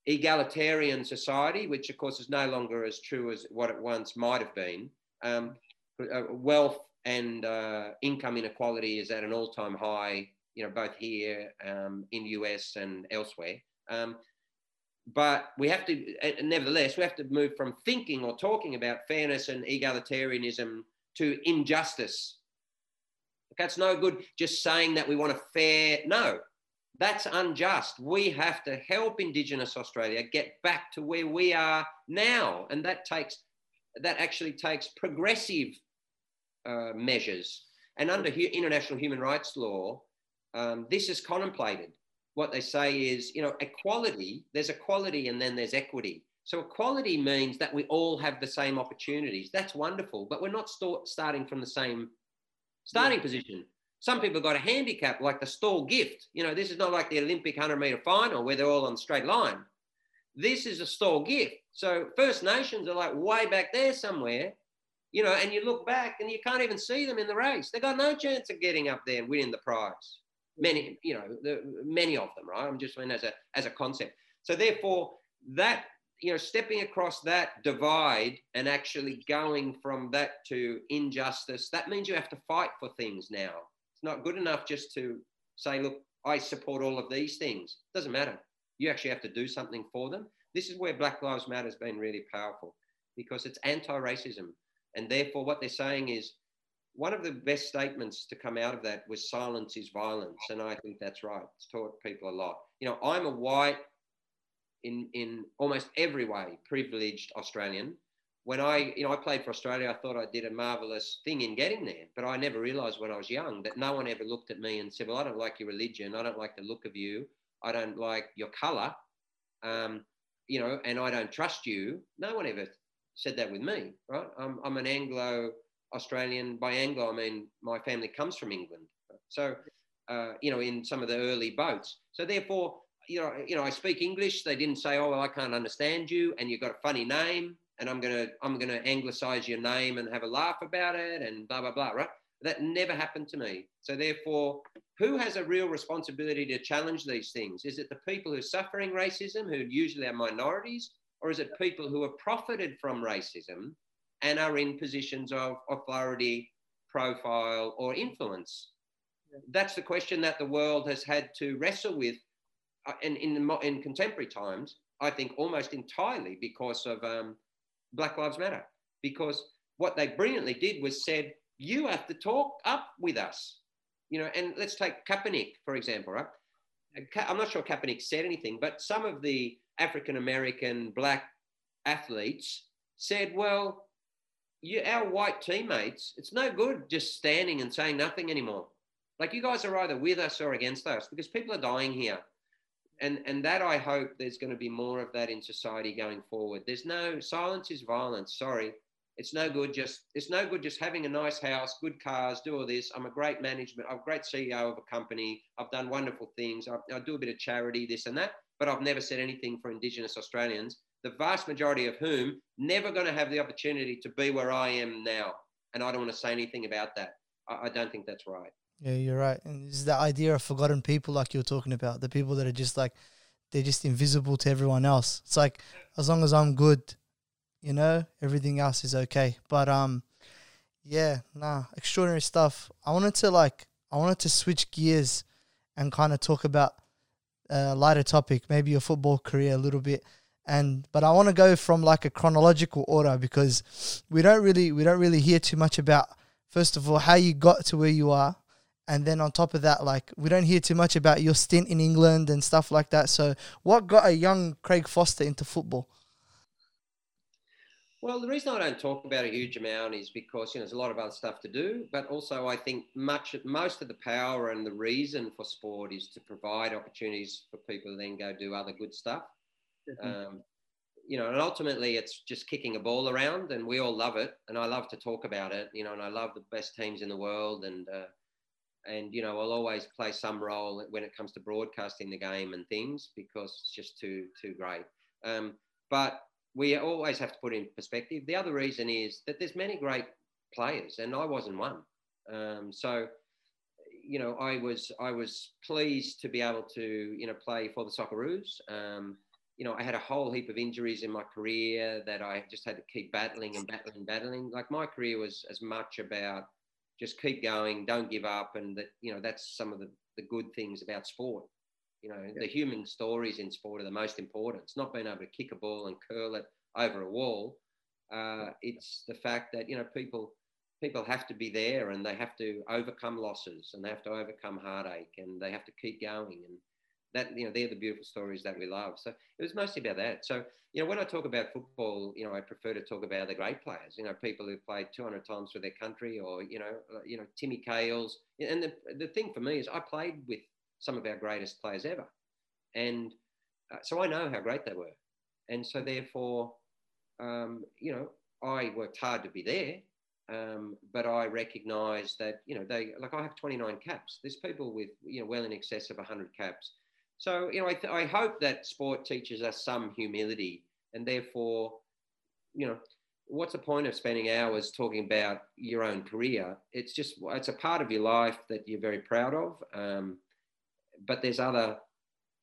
Speaker 3: egalitarian society, which of course is no longer as true as what it once might have been. Um, uh, wealth and uh, income inequality is at an all-time high, you know, both here um, in US and elsewhere. Um, but we have to, nevertheless, we have to move from thinking or talking about fairness and egalitarianism to injustice. That's no good just saying that we want a fair. No, that's unjust. We have to help Indigenous Australia get back to where we are now, and that takes that actually takes progressive uh, measures. And under international human rights law, um, this is contemplated what they say is, you know, equality, there's equality and then there's equity. So equality means that we all have the same opportunities. That's wonderful, but we're not st- starting from the same starting yeah. position. Some people got a handicap like the Stawell Gift. You know, this is not like the Olympic 100 meter final where they're all on the straight line. This is a Stawell Gift. So First Nations are like way back there somewhere, you know, and you look back and you can't even see them in the race. They got no chance of getting up there and winning the prize many, you know, the, many of them, right? I'm just saying as a as a concept. So therefore, that you know, stepping across that divide and actually going from that to injustice, that means you have to fight for things now. Not good enough just to say, look, I support all of these things. Doesn't matter. You actually have to do something for them. this is where Black Lives Matter has been really powerful because it's anti-racism, and therefore what they're saying is one of the best statements to come out of that was silence is violence, and I think that's right. It's taught people a lot. You know, I'm a white, in in almost every way, privileged Australian. When I, you know, I played for Australia, I thought I did a marvelous thing in getting there, but I never realised when I was young that no one ever looked at me and said, "Well, I don't like your religion, I don't like the look of you, I don't like your colour, um, you know, and I don't trust you." No one ever said that with me, right? I'm, I'm an Anglo Australian. By Anglo, I mean my family comes from England. So, uh, you know, in some of the early boats. So therefore, you know, you know, I speak English. They didn't say, "Oh, well, I can't understand you," and you've got a funny name, and I'm gonna, I'm gonna anglicize your name and have a laugh about it, and blah blah blah. Right? That never happened to me. So therefore, who has a real responsibility to challenge these things? Is it the people who are suffering racism, who usually are minorities, or is it people who have profited from racism and are in positions of authority, profile, or influence? That's the question that the world has had to wrestle with uh, in, in, in contemporary times, I think almost entirely because of um, Black Lives Matter. Because what they brilliantly did was said, you have to talk up with us. You know, and let's take Kaepernick, for example, right? I'm not sure Kaepernick said anything, but some of the African American black athletes said, well, you, our white teammates, it's no good just standing and saying nothing anymore. Like you guys are either with us or against us because people are dying here. And, and that I hope there's going to be more of that in society going forward. There's no silence is violence. Sorry, it's no good just it's no good just having a nice house, good cars, do all this. I'm a great management, I'm a great CEO of a company. I've done wonderful things. I, I do a bit of charity, this and that, but I've never said anything for Indigenous Australians the vast majority of whom never going to have the opportunity to be where I am now. And I don't want to say anything about that. I, I don't think that's right.
Speaker 2: Yeah, you're right. And it's the idea of forgotten people, like you're talking about, the people that are just like, they're just invisible to everyone else. It's like, as long as I'm good, you know, everything else is okay. But, um, yeah, nah, extraordinary stuff. I wanted to like, I wanted to switch gears and kind of talk about a lighter topic, maybe your football career a little bit and but I want to go from like a chronological order because we don't really we don't really hear too much about first of all how you got to where you are and then on top of that like we don't hear too much about your stint in England and stuff like that so what got a young Craig Foster into football
Speaker 3: well, the reason I don't talk about a huge amount is because you know there's a lot of other stuff to do, but also I think much most of the power and the reason for sport is to provide opportunities for people to then go do other good stuff. Um, you know, and ultimately it's just kicking a ball around, and we all love it, and I love to talk about it. You know, and I love the best teams in the world, and uh, and you know, I'll always play some role when it comes to broadcasting the game and things because it's just too too great. Um, but we always have to put in perspective. The other reason is that there's many great players, and I wasn't one. Um, so, you know, I was I was pleased to be able to you know play for the Socceroos. Um, you know, I had a whole heap of injuries in my career that I just had to keep battling and battling and battling. Like my career was as much about just keep going, don't give up, and that you know that's some of the, the good things about sport. You know, yeah. the human stories in sport are the most important. It's not being able to kick a ball and curl it over a wall. Uh, it's the fact that you know people people have to be there and they have to overcome losses and they have to overcome heartache and they have to keep going and that you know they're the beautiful stories that we love. So it was mostly about that. So you know when I talk about football, you know I prefer to talk about the great players. You know people who played 200 times for their country, or you know uh, you know Timmy Cahill's. And the the thing for me is I played with some of our greatest players ever, and uh, so I know how great they were, and so therefore, um, you know I worked hard to be there. Um, but I recognise that you know they like I have 29 caps. There's people with you know well in excess of 100 caps so, you know, I, th- I hope that sport teaches us some humility and therefore, you know, what's the point of spending hours talking about your own career? It's just, it's a part of your life that you're very proud of. Um, but there's other,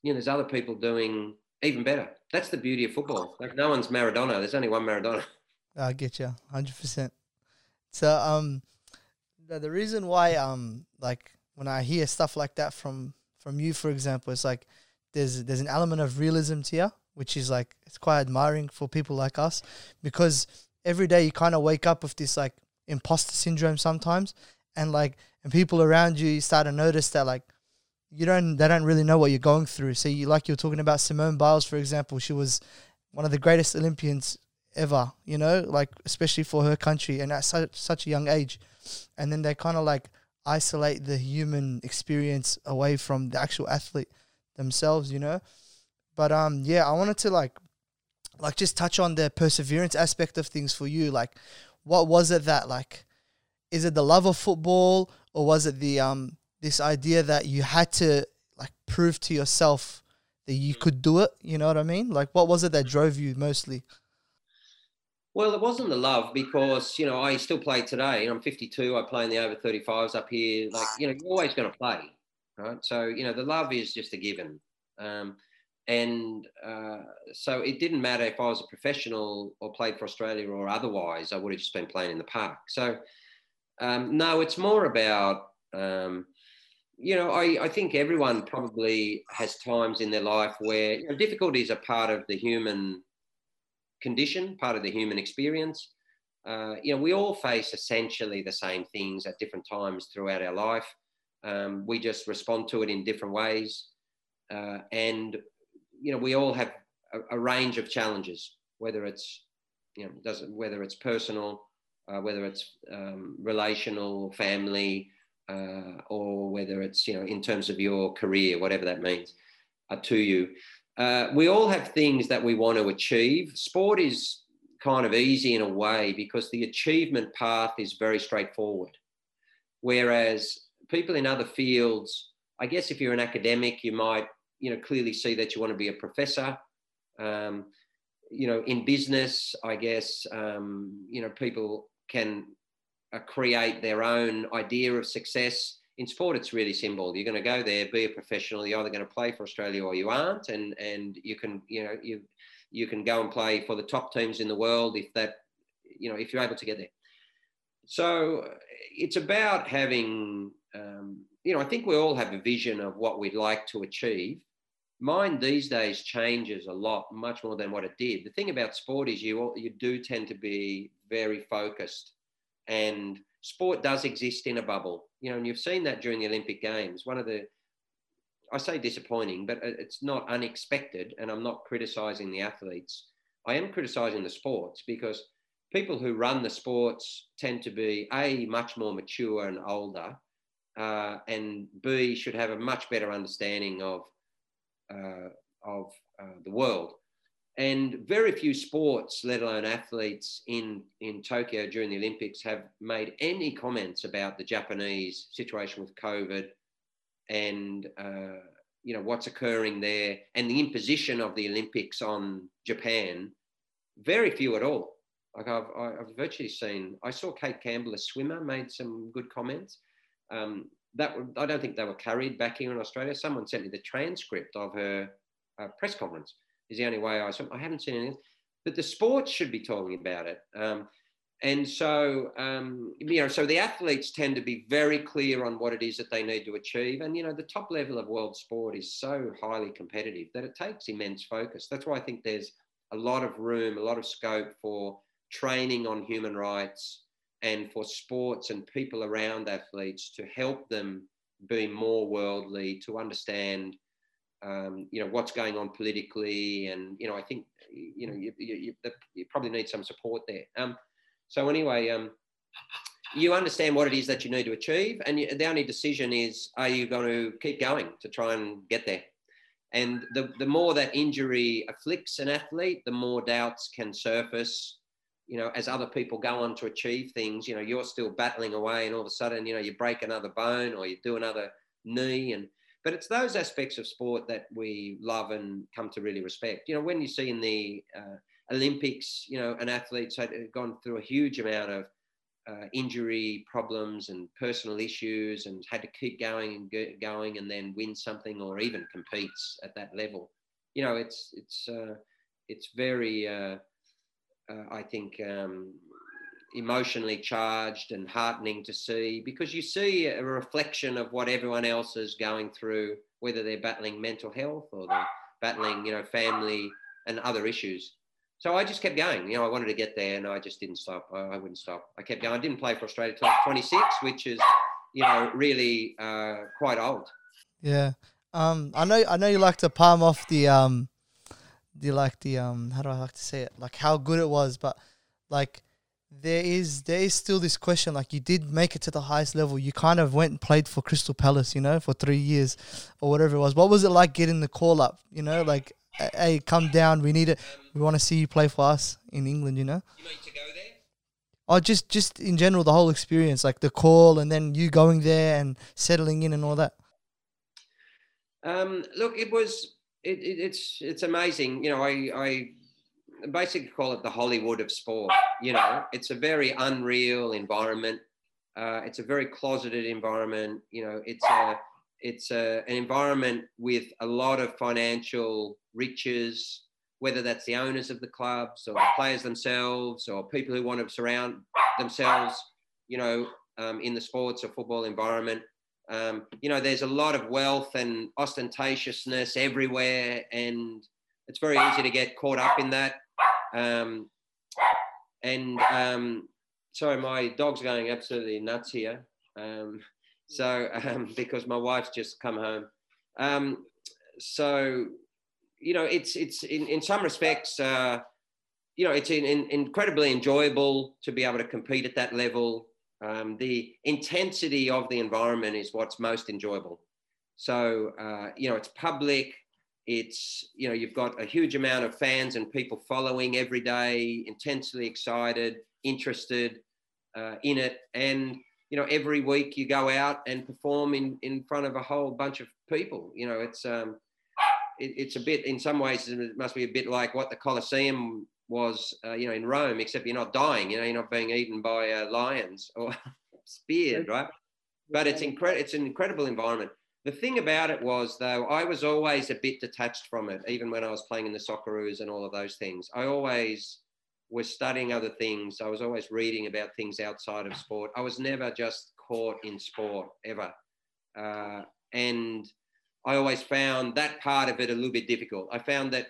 Speaker 3: you know, there's other people doing even better. That's the beauty of football. Like no one's Maradona. There's only one Maradona. <laughs>
Speaker 2: I get you, hundred percent. So, um, the, the reason why, um, like when I hear stuff like that from from you, for example, it's like there's there's an element of realism to you, which is like it's quite admiring for people like us because every day you kind of wake up with this like imposter syndrome sometimes, and like and people around you, you start to notice that like you don't they don't really know what you're going through. So you like you're talking about Simone Biles, for example, she was one of the greatest Olympians ever, you know, like especially for her country and at such such a young age. And then they kind of like isolate the human experience away from the actual athlete themselves, you know. But um yeah, I wanted to like like just touch on the perseverance aspect of things for you. Like what was it that like is it the love of football or was it the um this idea that you had to like prove to yourself that you could do it you know what i mean like what was it that drove you mostly
Speaker 3: well it wasn't the love because you know i still play today i'm 52 i play in the over 35s up here. Like you know you're always going to play right? So you know the love is just a given. Um, and uh, so it didn't matter if i was a professional or played for australia or otherwise i would have just been playing in the park. So um, no, it's more about, um, you know, I, I think everyone probably has times in their life where you know, difficulties are part of the human condition, part of the human experience. Uh, you know, we all face essentially the same things at different times throughout our life. Um, we just respond to it in different ways. Uh, and, you know, we all have a, a, range of challenges, whether it's, you know, doesn't, whether it's personal, uh, whether it's um, relational, family, uh, or whether it's you know in terms of your career, whatever that means uh, to you. Uh, we all have things that we want to achieve. Sport is kind of easy in a way because the achievement path is very straightforward, whereas people in other fields, I guess if you're an academic, you might you know clearly see that you want to be a professor. Um, you know, in business, I guess, um, you know, people can uh, create their own idea of success. In sport, it's really simple. You're going to go there, be a professional. You're either going to play for Australia or you aren't, and and you can you know you you can go and play for the top teams in the world if that you know if you're able to get there. So it's about having um, you know I think we all have a vision of what we'd like to achieve. Mine these days changes a lot, much more than what it did. The thing about sport is you you do tend to be very focused. And sport does exist in a bubble, you know, and you've seen that during the Olympic Games. One of the, I say disappointing, but it's not unexpected. And I'm not criticizing the athletes. I am criticizing the sports because people who run the sports tend to be A, much more mature and older, uh, and B, should have a much better understanding of, uh, of uh, the world. And very few sports, let alone athletes in, in Tokyo during the Olympics, have made any comments about the Japanese situation with COVID and uh, you know what's occurring there and the imposition of the Olympics on Japan. Very few at all. Like I've, I've virtually seen. I saw Kate Campbell, a swimmer, made some good comments. Um, that I don't think they were carried back here in Australia. Someone sent me the transcript of her uh, press conference is the only way I I haven't seen anything, but the sports should be talking about it. Um, and so, um, you know, so the athletes tend to be very clear on what it is that they need to achieve. And, you know, the top level of world sport is so highly competitive that it takes immense focus. That's why I think there's a lot of room, a lot of scope for training on human rights and for sports and people around athletes to help them be more worldly, to understand um, you know what's going on politically, and you know I think you know you, you, you probably need some support there. Um, so anyway, um, you understand what it is that you need to achieve, and you, the only decision is are you going to keep going to try and get there? And the, the more that injury afflicts an athlete, the more doubts can surface. You know, as other people go on to achieve things, you know, you're still battling away, and all of a sudden, you know, you break another bone or you do another knee, and but it's those aspects of sport that we love and come to really respect. You know, when you see in the uh, Olympics, you know, an athlete's had gone through a huge amount of uh, injury problems and personal issues and had to keep going and go, going and then win something or even competes at that level. You know, it's it's uh, it's very, uh, uh, I think, um, emotionally charged and heartening to see because you see a reflection of what everyone else is going through, whether they're battling mental health or they're battling, you know, family and other issues. So I just kept going. You know, I wanted to get there, and I just didn't stop. I, I wouldn't stop. I kept going. I didn't play for Australia till 26, which is, you know, really uh, quite old.
Speaker 2: Yeah. Um, I know. I know you like to palm off the um, the like the um, how do I like to say it? Like how good it was, but like there is there is still this question. Like you did make it to the highest level. You kind of went and played for Crystal Palace, you know, for three years or whatever it was. What was it like getting the call up? You know, like hey, come down. We need it. We want to see you play for us in England. You know.
Speaker 3: You mean to go there?
Speaker 2: Oh, just just in general, the whole experience, like the call, and then you going there and settling in and all that.
Speaker 3: Um, look, it was it, it, it's it's amazing. You know, I I basically call it the Hollywood of sport. You know, it's a very unreal environment. Uh, it's a very closeted environment. You know, it's a it's a, an environment with a lot of financial riches, whether that's the owners of the clubs or the players themselves or people who want to surround themselves, you know, um, in the sports or football environment. Um, you know, there's a lot of wealth and ostentatiousness everywhere, and it's very easy to get caught up in that. Um, and um, sorry, my dog's going absolutely nuts here. Um, so um, <laughs> because my wife's just come home. Um, so you know, it's it's in, in some respects, uh, you know, it's in, in, incredibly enjoyable to be able to compete at that level. Um, the intensity of the environment is what's most enjoyable. So uh, you know, it's public. It's you know, you've got a huge amount of fans and people following every day, intensely excited, interested uh, in it, and you know, every week you go out and perform in in front of a whole bunch of people. You know, it's um, it, it's a bit in some ways it must be a bit like what the Colosseum was, uh, you know, in Rome, except you're not dying. You know, you're not being eaten by uh, lions or <laughs> speared, right? But it's incredible. It's an incredible environment. The thing about it was, though, I was always a bit detached from it, even when I was playing in the Socceroos and all of those things. I always was studying other things. I was always reading about things outside of sport. I was never just caught in sport ever. Uh, and I always found that part of it a little bit difficult. I found that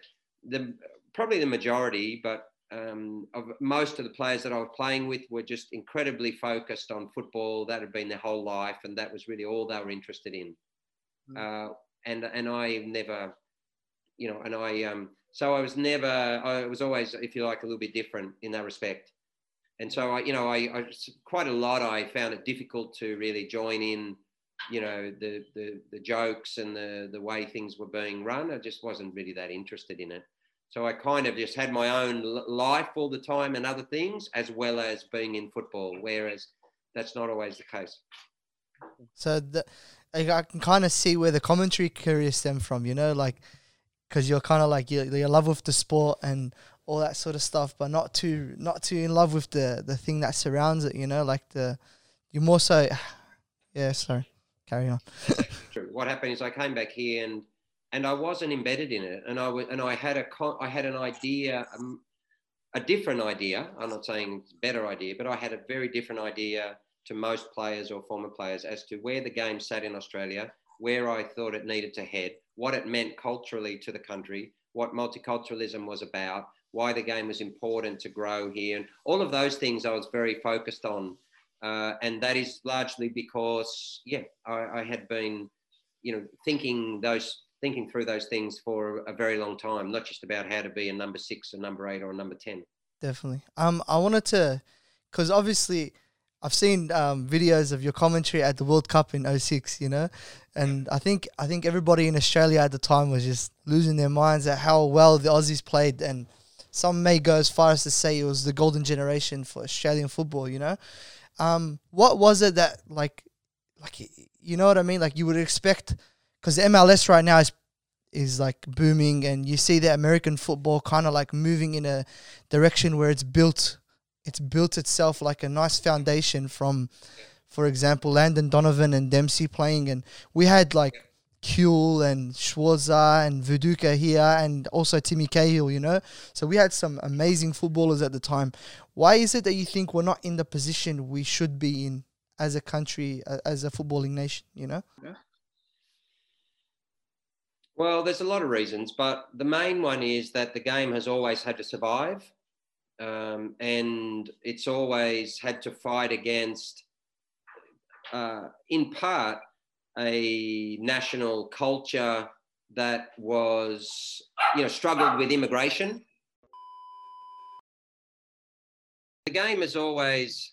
Speaker 3: the probably the majority, but um, of most of the players that I was playing with were just incredibly focused on football. That had been their whole life, and that was really all they were interested in. Mm. Uh, and and I never, you know, and I um, so I was never. I was always, if you like, a little bit different in that respect. And so I, you know, I, I quite a lot. I found it difficult to really join in you know the, the the jokes and the the way things were being run i just wasn't really that interested in it so i kind of just had my own life all the time and other things as well as being in football whereas that's not always the case
Speaker 2: so the, i can kind of see where the commentary career stemmed from you know like because you're kind of like you're, you're in love with the sport and all that sort of stuff but not too not too in love with the the thing that surrounds it you know like the you're more so <sighs> yeah sorry carry on. <laughs>
Speaker 3: What happened is I came back here and and I wasn't embedded in it, and I was and I had a I had an idea, um, a different idea. I'm not saying better idea, but I had a very different idea to most players or former players as to where the game sat in Australia, where I thought it needed to head, what it meant culturally to the country, what multiculturalism was about, why the game was important to grow here, and all of those things I was very focused on uh, and that is largely because, yeah, I, I, had been, you know, thinking those, thinking through those things for a, very long time, not just about how to be a number six, a number eight, or a number ten.
Speaker 2: Definitely. Um, I wanted to, because obviously, I've seen um, videos of your commentary at the World Cup in 06, you know, and I think I think everybody in Australia at the time was just losing their minds at how well the Aussies played, and some may go as far as to say it was the golden generation for Australian football, you know. Um, what was it that like, like you know what I mean? Like you would expect, because the MLS right now is is like booming, and you see the American football kind of like moving in a direction where it's built, it's built itself like a nice foundation from, for example, Landon Donovan and Dempsey playing, and we had like. Kewell and Schwarzer and Viduka here and also Timmy Cahill, you know. So we had some amazing footballers at the time. Why is it that you think we're not in the position we should be in as a country, as a footballing nation? You know.
Speaker 3: Yeah. Well, there's a lot of reasons, but the main one is that the game has always had to survive. Um, and it's always had to fight against, uh, in part, a national culture that was, you know, struggled with immigration. The game has always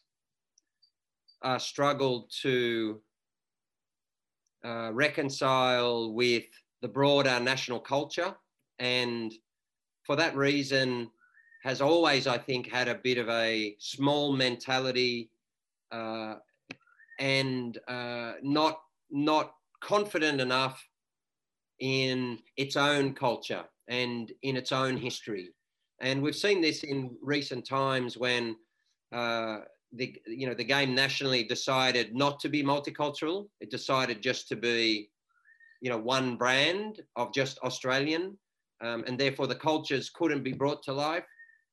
Speaker 3: uh, struggled to uh, reconcile with the broader national culture. And for that reason, has always, I think, had a bit of a small mentality uh, and uh, not not confident enough in its own culture and in its own history. And we've seen this in recent times when uh, the you know the game nationally decided not to be multicultural. It decided just to be you know one brand of just Australian, um, and therefore the cultures couldn't be brought to life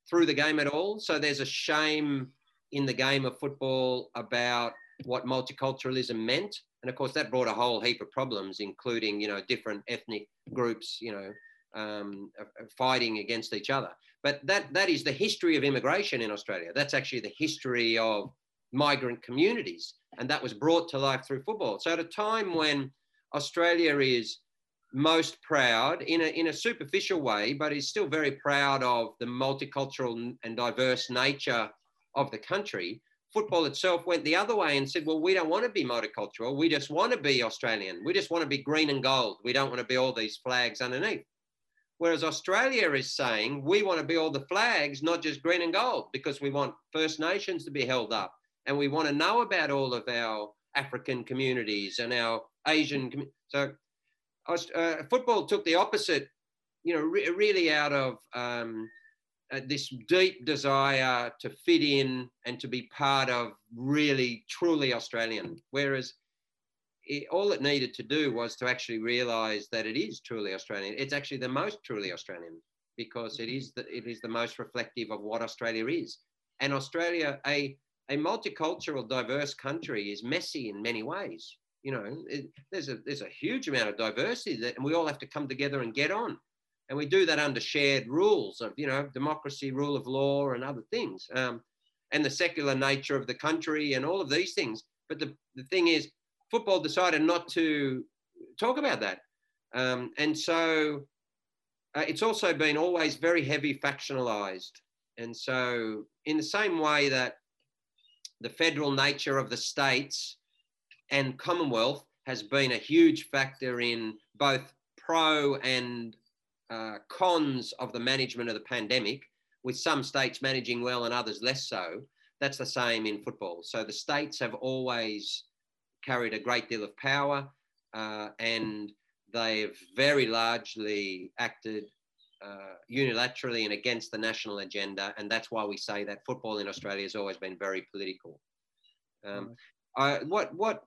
Speaker 3: through the game at all. So there's a shame in the game of football about what multiculturalism meant, and of course that brought a whole heap of problems, including you know different ethnic groups, you know. Um, fighting against each other. But that, that is the history of immigration in Australia. That's actually the history of migrant communities. And that was brought to life through football. So at a time when Australia is most proud in a, in a superficial way, but is still very proud of the multicultural and diverse nature of the country. Football itself went the other way and said, well, we don't want to be multicultural. We just want to be Australian. We just want to be green and gold. We don't want to be all these flags underneath. Whereas Australia is saying we want to be all the flags, not just green and gold, because we want First Nations to be held up. And we want to know about all of our African communities and our Asian. Com- so uh, football took the opposite, you know, re- really out of um, uh, this deep desire to fit in and to be part of really truly Australian. Whereas it, all it needed to do was to actually realize that it is truly Australian. It's actually the most truly Australian because it is the, it is the most reflective of what Australia is. And Australia, a, a multicultural, diverse country, is messy in many ways. You know, it, there's a there's a huge amount of diversity that, and we all have to come together and get on. And we do that under shared rules of, you know, democracy, rule of law, and other things, um, and the secular nature of the country, and all of these things. But the, the thing is, football decided not to talk about that. Um, and so uh, it's also been always very heavy factionalized. And so, in the same way that the federal nature of the states and Commonwealth has been a huge factor in both pro and uh, cons of the management of the pandemic, with some states managing well and others less so. That's the same in football. So the states have always carried a great deal of power uh, and they've very largely acted uh, unilaterally and against the national agenda. And that's why we say that football in Australia has always been very political. Um, I, what, what,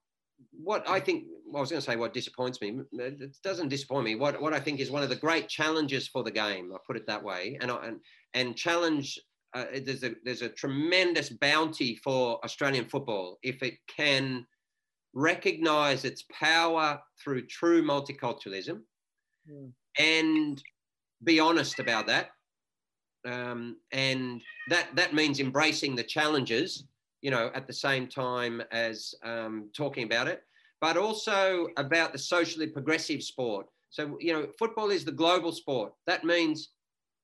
Speaker 3: what I think, well, I was going to say what disappoints me. It doesn't disappoint me. What, what I think is one of the great challenges for the game, I put it that way, and, and, and challenge uh, there's a there's a tremendous bounty for Australian football if it can recognize its power through true multiculturalism mm. and be honest about that. Um, and that, that means embracing the challenges, you know, at the same time as um, talking about it, but also about the socially progressive sport. So, you know, football is the global sport. That means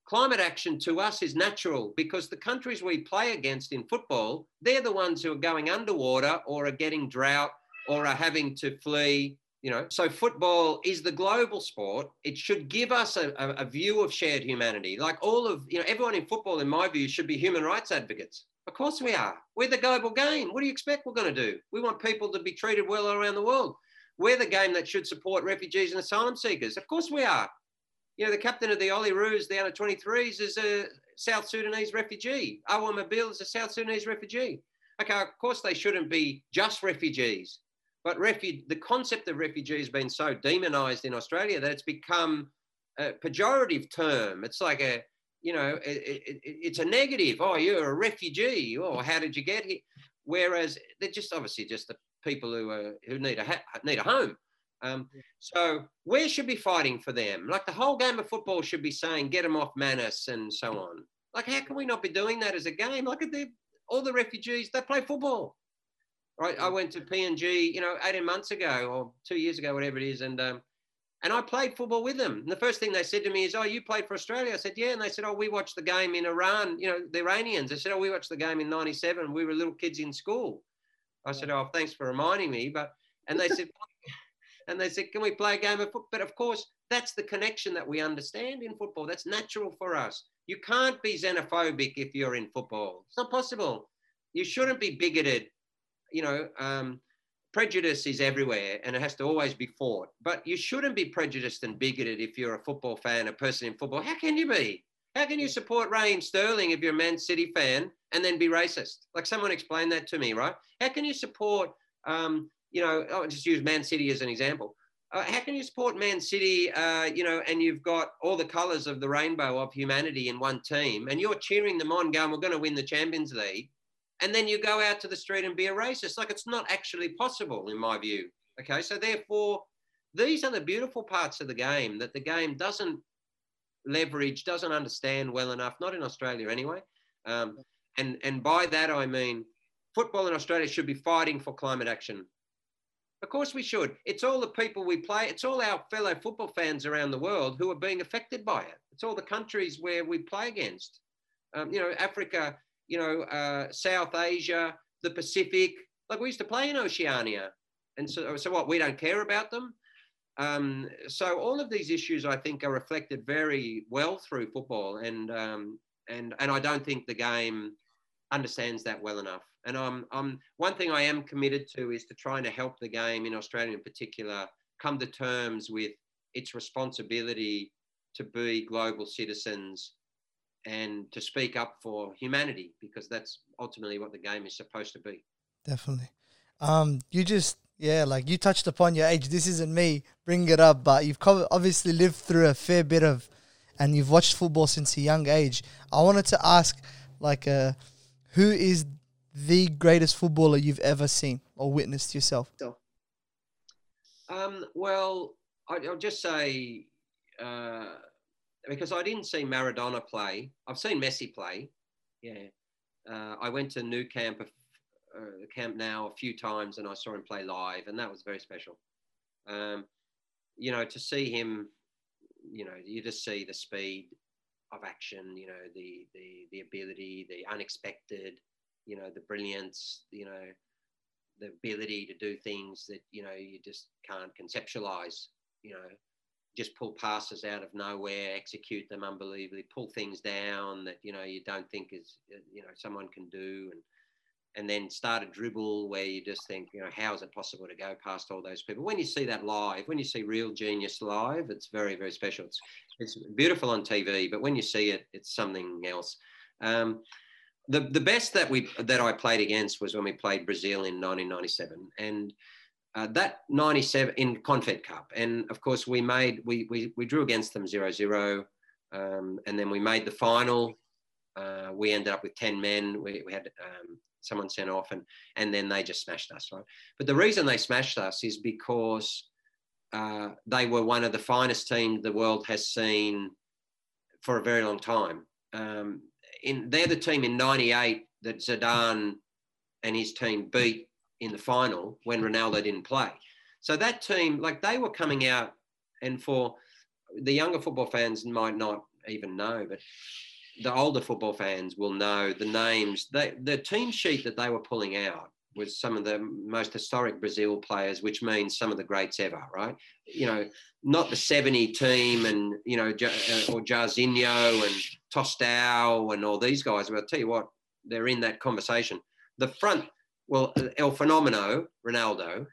Speaker 3: climate action to us is natural because the countries we play against in football, they're the ones who are going underwater or are getting drought or are having to flee. You know, so football is the global sport. It should give us a, a, a view of shared humanity. Like all of, you know, everyone in football, in my view, should be human rights advocates. Of course we are. We're the global game. What do you expect we're going to do? We want people to be treated well around the world. We're the game that should support refugees and asylum seekers. Of course we are. You know, the captain of the Olyroos, the under 23s, is a South Sudanese refugee. Awer Mabil is a South Sudanese refugee. Okay, of course they shouldn't be just refugees. But refu- the concept of refugee has been so demonized in Australia that it's become a pejorative term. It's like a, you know, it, it, it's a negative. Oh, you're a refugee. Oh, how did you get here? Whereas they're just obviously just the people who are, who need a ha- need a home. Um, so we should be fighting for them. Like the whole game of football should be saying, get them off Manus and so on. Like, how can we not be doing that as a game? Look at the, all the refugees, they play football. Right. I went to PNG, you know, 18 months ago or two years ago, whatever it is. And, um, and I played football with them. And the first thing they said to me is, Oh, you played for Australia? I said, Yeah. And they said, Oh, we watched the game in Iran, you know, the Iranians. I said, Oh, we watched the game in 97. We were little kids in school. I said, Oh, thanks for reminding me. But, and they said, <laughs> and they said, Can we play a game of football? But of course, that's the connection that we understand in football. That's natural for us. You can't be xenophobic if you're in football. It's not possible. You shouldn't be bigoted. You know, um, prejudice is everywhere and it has to always be fought. But you shouldn't be prejudiced and bigoted if you're a football fan, a person in football. How can you be? How can you support Raheem Sterling if you're a Man City fan and then be racist? Like someone explained that to me, right? How can you support um, you know, I'll just use Man City as an example. Uh, how can you support Man City, uh, you know, and you've got all the colours of the rainbow of humanity in one team, and you're cheering them on, going, "We're going to win the Champions League," and then you go out to the street and be a racist? Like it's not actually possible, in my view. Okay, so therefore, these are the beautiful parts of the game that the game doesn't leverage, doesn't understand well enough. Not in Australia, anyway. Um, and and by that I mean, football in Australia should be fighting for climate action of course we should. It's all the people we play. It's all our fellow football fans around the world who are being affected by it. It's all the countries where we play against. Um, you know, Africa, you know, uh, South Asia, the Pacific. Like we used to play in Oceania. And so, so what, we don't care about them? Um, so all of these issues, I think, are reflected very well through football. And, um, and, and I don't think the game understands that well enough. And I'm, I'm, one thing I am committed to is to trying to help the game in Australia in particular come to terms with its responsibility to be global citizens and to speak up for humanity because that's ultimately what the game is supposed to be.
Speaker 2: Definitely. Um, you just yeah, like you touched upon your age. This isn't me bringing it up, but you've obviously lived through a fair bit of, and you've watched football since a young age. I wanted to ask, like, uh, who is the greatest footballer you've ever seen or witnessed yourself?
Speaker 3: Um, well, I, will just say uh, because I didn't see Maradona play. I've seen Messi play. Yeah, uh, I went to New Camp, uh, Camp Nou a few times, and I saw him play live, and that was very special. Um, you know, to see him, you know, you just see the speed of action. You know, the the the ability, the unexpected you know the brilliance you know the ability to do things that you know you just can't conceptualize you know just pull passes out of nowhere execute them unbelievably pull things down that you know you don't think is you know someone can do and and then start a dribble where you just think you know how is it possible to go past all those people? When you see that live when you see real genius live it's very very special. It's it's beautiful on tv but when you see it it's something else. Um, the the best that we that I played against was when we played Brazil in 1997, and uh, that 97 in Confed Cup, and of course we made we we, we drew against them 0-0, um, and then we made the final. Uh, we ended up with 10 men. We, we had um, someone sent off, and and then they just smashed us, right? But the reason they smashed us is because uh, they were one of the finest teams the world has seen for a very long time. Um, in they're the team in '98 that Zidane and his team beat in the final when Ronaldo didn't play. So that team, like they were coming out, and for the younger football fans might not even know, but the older football fans will know the names. They, the team sheet that they were pulling out was some of the most historic Brazil players, which means some of the greats ever, right? You know, not the 70 team and, you know, uh, or Jairzinho and Tostão and all these guys. But I'll tell you what, they're in that conversation. The front, well, El Fenomeno, Ronaldo,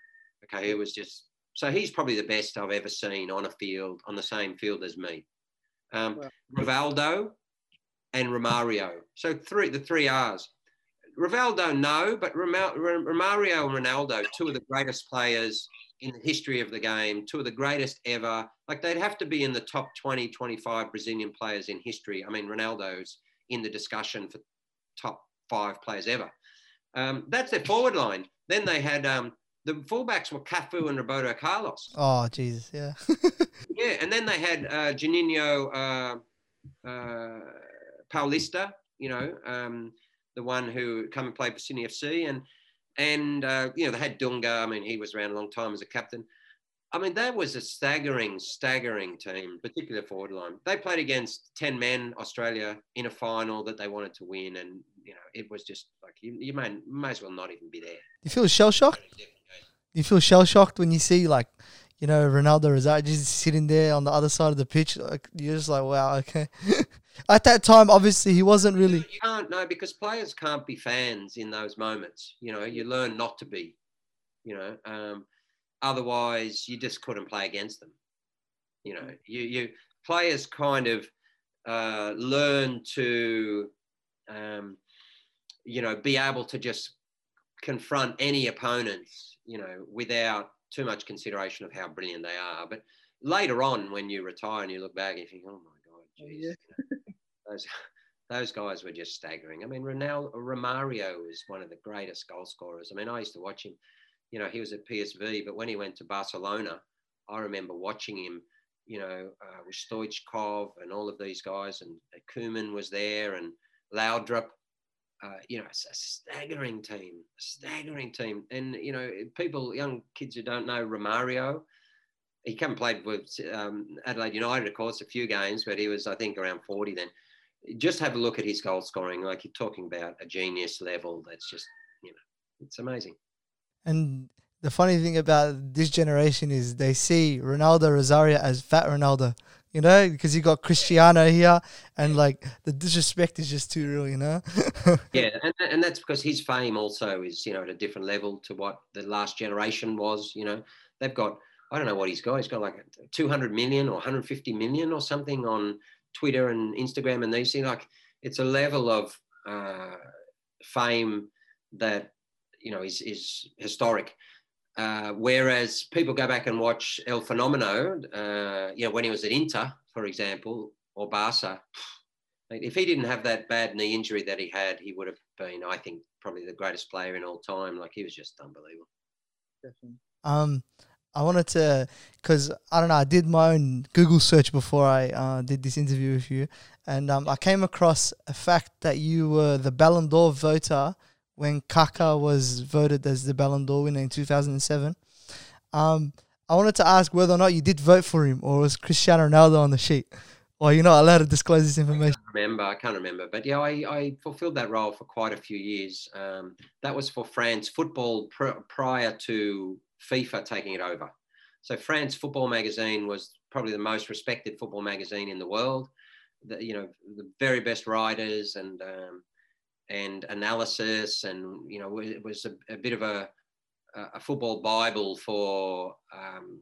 Speaker 3: okay, it was just, so he's probably the best I've ever seen on a field, on the same field as me. Um, Rivaldo and Romario. So three, the three R's. Rivaldo, no, but Romario and Ronaldo, two of the greatest players in the history of the game, two of the greatest ever. Like they'd have to be in the top 20, 25 Brazilian players in history. I mean, Ronaldo's in the discussion for top five players ever. Um, that's their forward line. Then they had um, the fullbacks were Cafu and Roberto Carlos.
Speaker 2: Oh Jesus, yeah. <laughs>
Speaker 3: yeah, and then they had uh, Juninho uh, uh, Paulista, you know, um, the one who come and played for Sydney FC, and and uh, you know they had Dunga. I mean, he was around a long time as a captain. I mean, that was a staggering, staggering team, particularly forward line. They played against 10 men, Australia, in a final that they wanted to win. And, you know, it was just like, you, you may, may as well not even be there.
Speaker 2: You feel shell shocked? You feel shell shocked when you see, like, you know, Ronaldo Nazário just sitting there on the other side of the pitch. Like, you're just like, wow, okay. <laughs> At that time, obviously, he wasn't really.
Speaker 3: You can't, no, because players can't be fans in those moments. You know, you learn not to be, you know. Um, Otherwise, you just couldn't play against them. You know, you, you players kind of uh, learn to, um, you know, be able to just confront any opponents, you know, without too much consideration of how brilliant they are. But later on, when you retire and you look back, you think, oh my God, oh, geez, yeah. <laughs> those, those guys were just staggering. I mean, Ronaldo, Romario is one of the greatest goal scorers. I mean, I used to watch him you know, he was at PSV, but when he went to Barcelona, I remember watching him, you know, uh, with Stoichkov and all of these guys, and Koeman was there, and Laudrup. Uh, you know, it's a staggering team, a staggering team. And, you know, people, young kids who don't know Romario, he came and played with um, Adelaide United, of course, a few games, but he was, I think, around 40 then. Just have a look at his goal scoring. Like you're talking about a genius level that's just, you know, it's amazing.
Speaker 2: And the funny thing about this generation is they see Ronaldo Nazário as fat Ronaldo, you know, because you got Cristiano here, and like the disrespect is just too real, you know. <laughs>
Speaker 3: yeah, and, and that's because his fame also is, you know, at a different level to what the last generation was. You know, they've got I don't know what he's got. He's got like 200 million or 150 million or something on Twitter and Instagram and these things. Like it's a level of uh, fame that you know is is historic. Uh, whereas people go back and watch El Fenomeno, uh, you know, when he was at Inter, for example, or Barca, if he didn't have that bad knee injury that he had, he would have been, I think, probably the greatest player in all time. Like he was just unbelievable.
Speaker 2: Definitely. Um, I wanted to, because I don't know, I did my own Google search before I uh, did this interview with you, and um, I came across a fact that you were the Ballon d'Or voter when Kaká was voted as the Ballon d'Or winner in 2007. Um, I wanted to ask whether or not you did vote for him or was Cristiano Ronaldo on the sheet? Or you're not allowed to disclose this information?
Speaker 3: I remember, I can't remember. But yeah, I, I fulfilled that role for quite a few years. Um, that was for France football pr- prior to FIFA taking it over. So France Football Magazine was probably the most respected football magazine in the world. The, you know, the very best writers and um, and analysis, and you know, it was a, a bit of a, a football bible for um,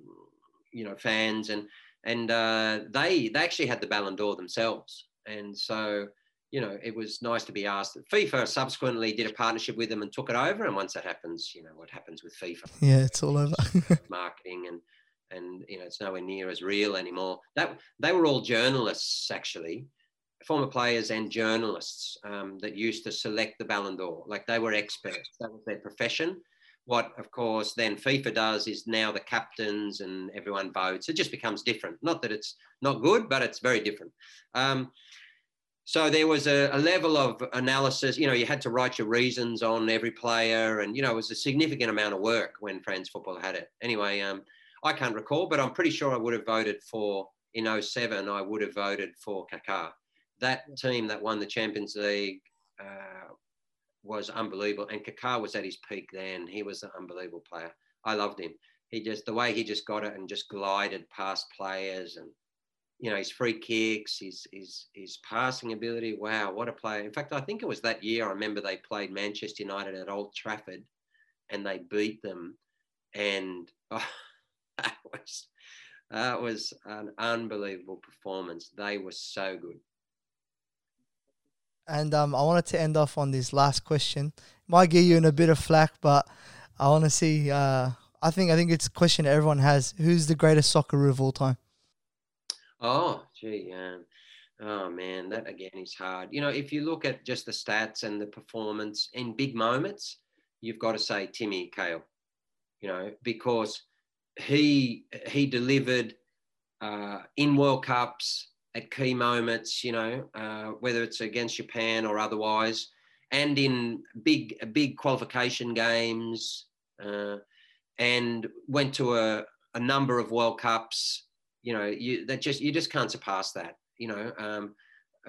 Speaker 3: you know fans, and and uh, they they actually had the Ballon d'Or themselves, and so you know, it was nice to be asked. FIFA subsequently did a partnership with them and took it over. And once that happens, you know, what happens with FIFA?
Speaker 2: Yeah, it's all over. <laughs>
Speaker 3: marketing and and you know, it's nowhere near as real anymore. That they were all journalists actually, former players and journalists um, that used to select the Ballon d'Or. Like they were experts, that was their profession. What, of course, then FIFA does is now the captains and everyone votes. It just becomes different. Not that it's not good, but it's very different. Um, so there was a, a, level of analysis. You know, you had to write your reasons on every player, and you know, it was a significant amount of work when France Football had it. Anyway, um, I can't recall, but I'm pretty sure I would have voted for in 07, I would have voted for Kaká that team that won the Champions League uh, was unbelievable. And Kaká was at his peak then. He was an unbelievable player. I loved him. He just the way he just got it and just glided past players and you know his free kicks, his his his passing ability. Wow, what a player! In fact, I think it was that year. I remember they played Manchester United at Old Trafford, and they beat them. And <laughs> oh, that was that was an unbelievable performance. They were so good.
Speaker 2: And um, I wanted to end off on this last question. Might get you in a bit of flack, but I want to see. Uh, I think I think it's a question everyone has. Who's the greatest Socceroo of all time?
Speaker 3: Oh, gee, yeah. Oh man, that again is hard. You know, if you look at just the stats and the performance in big moments, you've got to say Timmy Cahill. you know, because he he delivered uh, in World Cups at key moments, you know, uh, whether it's against Japan or otherwise, and in big big qualification games, uh, and went to a, a number of World Cups. You know, you that just you just can't surpass that. You know, um,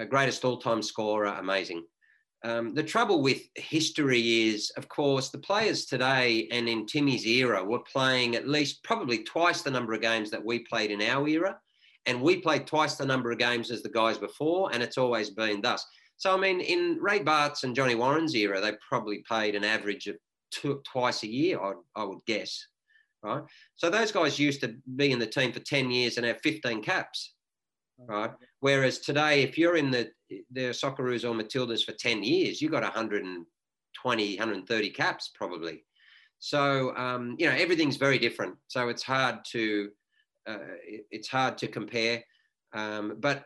Speaker 3: greatest all-time scorer, amazing. Um, the trouble with history is, of course, the players today and in Timmy's era were playing at least probably twice the number of games that we played in our era. And we played twice the number of games as the guys before, and it's always been thus. So, I mean, in Ray Baartz's and Johnny Warren's era, they probably played an average of two, twice a year, I, I would guess. Right. So, those guys used to be in the team for 10 years and have 15 caps right? Whereas today, if you're in the the Socceroos or Matildas for 10 years, you've got 120, 130 caps probably. So um, you know everything's very different. So it's hard to uh, it's hard to compare. Um, but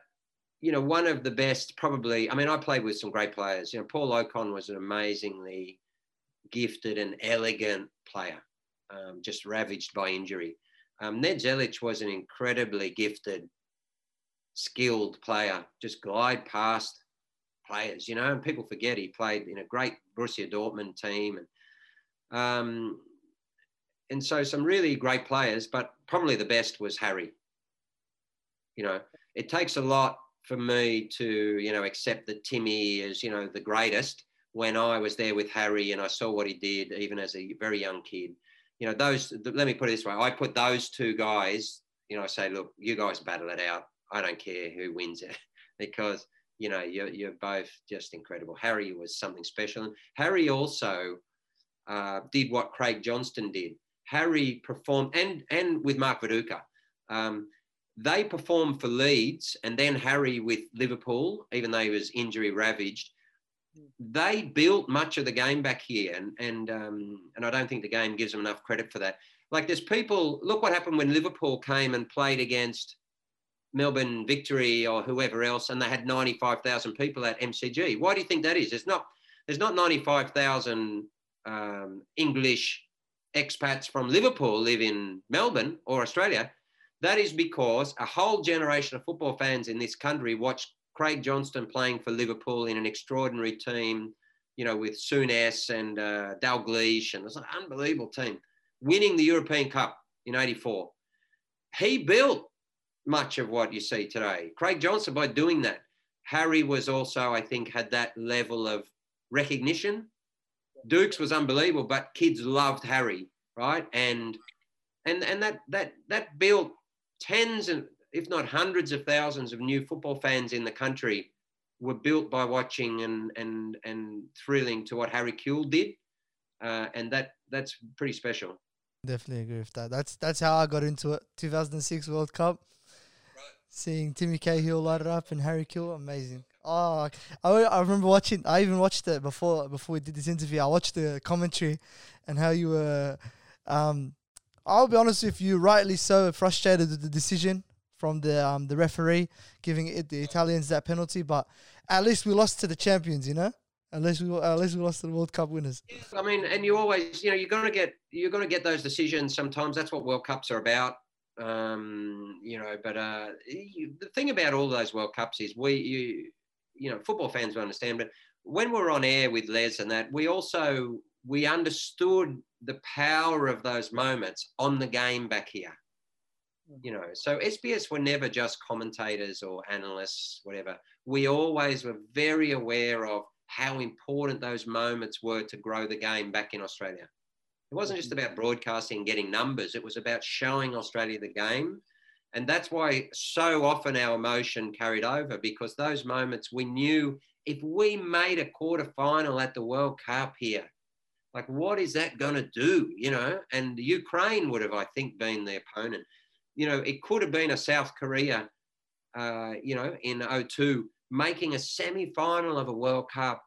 Speaker 3: you know, one of the best probably. I mean, I played with some great players. You know, Paul Okon was an amazingly gifted and elegant player, um, just ravaged by injury. Um, Ned Zelic was an incredibly gifted skilled player, just glide past players, you know, and people forget he played in a great Borussia Dortmund team. And, um, and so some really great players, but probably the best was Harry. You know, it takes a lot for me to, you know, accept that Timmy is, you know, the greatest when I was there with Harry and I saw what he did even as a very young kid. You know, those, let me put it this way I put those two guys, you know, I say, look, you guys battle it out. I don't care who wins it <laughs> because you know you're, you're both just incredible. Harry was something special, and Harry also uh, did what Craig Johnston did. Harry performed, and and with Mark Viduka, um, they performed for Leeds, and then Harry with Liverpool, even though he was injury ravaged. They built much of the game back here, and and um, and I don't think the game gives them enough credit for that. Like there's people. Look what happened when Liverpool came and played against Melbourne Victory or whoever else, and they had 95,000 people at MCG. Why do you think that is? There's not there's not 95,000 um, English expats from Liverpool live in Melbourne or Australia. That is because a whole generation of football fans in this country watched Craig Johnston playing for Liverpool in an extraordinary team, you know, with Souness and uh, Dalglish, and it's an unbelievable team, winning the European Cup in '84. He built much of what you see today. Craig Johnston, by doing that, Harry was also, I think, had that level of recognition. Dukes was unbelievable, but kids loved Harry, right? And and and that that that built tens and if not hundreds of thousands of new football fans in the country were built by watching and and and thrilling to what Harry Kewell did, uh, and that that's pretty special.
Speaker 2: Definitely agree with that. That's that's how I got into it. 2006 World Cup seeing Timmy Cahill light it up and Harry Kewell, amazing. Oh, I, I remember watching. I even watched it before before we did this interview. I watched the commentary and how you were. Um, I'll be honest with you, rightly so frustrated with the decision from the um, the referee giving it the Italians that penalty. But at least we lost to the champions, you know. At least we at least we lost to the World Cup winners.
Speaker 3: I mean, and you always, you know, you're gonna get you're gonna get those decisions. Sometimes that's what World Cups are about. Um, you know, but uh, you, the thing about all those World Cups is we, you, you know, football fans will understand, but when we're on air with Les and that, we also we understood the power of those moments on the game back here. Hmm. You know, so SBS were never just commentators or analysts, whatever. We always were very aware of how important those moments were to grow the game back in Australia. It wasn't just about broadcasting and getting numbers, it was about showing Australia the game. And that's why so often our emotion carried over because those moments we knew if we made a quarter final at the World Cup here, like what is that going to do? You know, and Ukraine would have, I think, been the opponent. You know, it could have been a South Korea, uh, you know, in 02, making a semi final of a World Cup.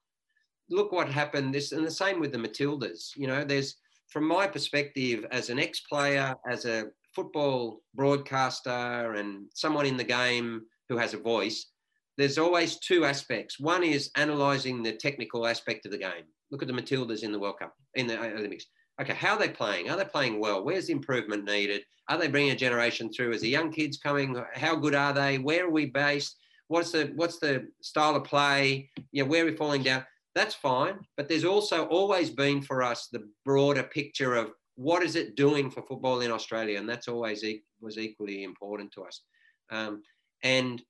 Speaker 3: Look what happened. This and the same with the Matildas. You know, there's from my perspective as an ex-player, as a football broadcaster, and someone in the game who has a voice, there's always two aspects. One is analysing the technical aspect of the game. Look at the Matildas in the World Cup, in the Olympics. okay, how are they playing? Are they playing well? Where's the improvement needed? Are they bringing a generation through? Is the young kids coming? How good are they? Where are we based? What's the what's the style of play? You know, where are we falling down? That's fine. But there's also always been for us the broader picture of what is it doing for football in Australia, and that's always e- was equally important to us. Um, and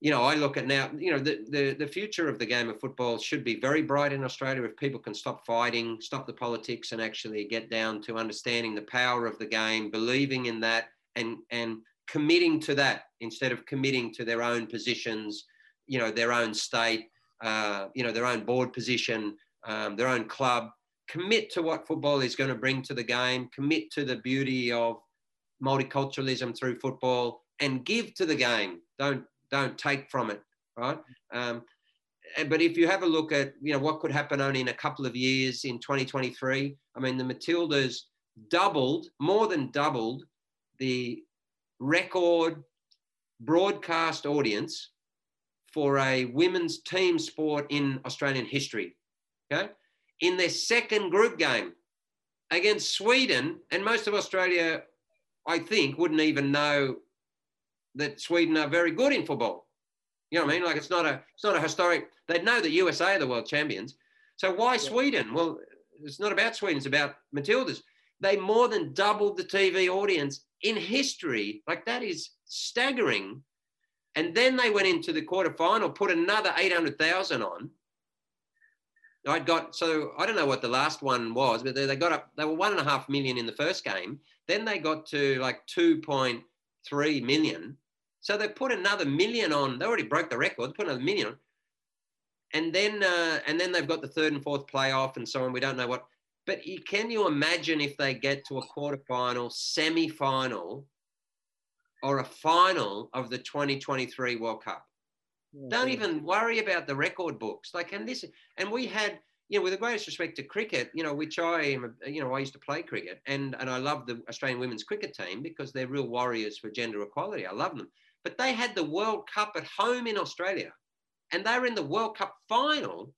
Speaker 3: you know, I look at now, you know, the, the, the future of the game of football should be very bright in Australia if people can stop fighting, stop the politics, and actually get down to understanding the power of the game, believing in that, and and committing to that instead of committing to their own positions, you know, their own state, uh, you know, their own board position, um, their own club. Commit to what football is going to bring to the game. Commit to the beauty of multiculturalism through football, and give to the game. Don't don't take from it, right? Um, but if you have a look at you know what could happen only in a couple of years in 2023, I mean the Matildas doubled, more than doubled, the record broadcast audience for a women's team sport in Australian history. Okay, in their second group game against Sweden, and most of Australia, I think, wouldn't even know that Sweden are very good in football. You know what I mean? Like it's not a it's not a historic. They'd know that USA are the world champions. So why yeah. Sweden? Well, it's not about Sweden. It's about Matildas. They more than doubled the TV audience in history. Like that is staggering. And then they went into the quarterfinal, put another eight hundred thousand on. I'd got so I don't know what the last one was, but they, they got up. They were one and a half million in the first game. Then they got to like two point three million so they put another million on. They already broke the record. Put another million on. And then, uh, and then they've got the third and fourth playoff and so on. We don't know what. But can you imagine if they get to a quarterfinal, semi-final, or a final of the 2023 World Cup? Yeah, don't even worry about the record books. Like, and this, and we had, you know, with the greatest respect to cricket, you know, which I am, you know, I used to play cricket, and and I love the Australian women's cricket team because they're real warriors for gender equality. I love them. But they had the World Cup at home in Australia, and they were in the World Cup final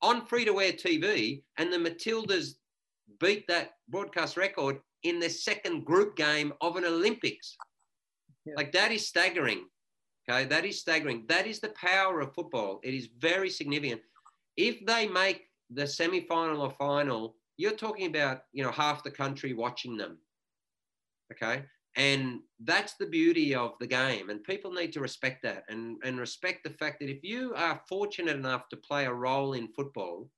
Speaker 3: on free to air TV, and the Matildas beat that broadcast record in their second group game of an Olympics. Yeah. Like that is staggering. Okay, that is staggering. That is the power of football. It is very significant. If they make the semi-final or final, you're talking about you know half the country watching them. Okay, and that's the beauty of the game. And people need to respect that and, and respect the fact that if you are fortunate enough to play a role in football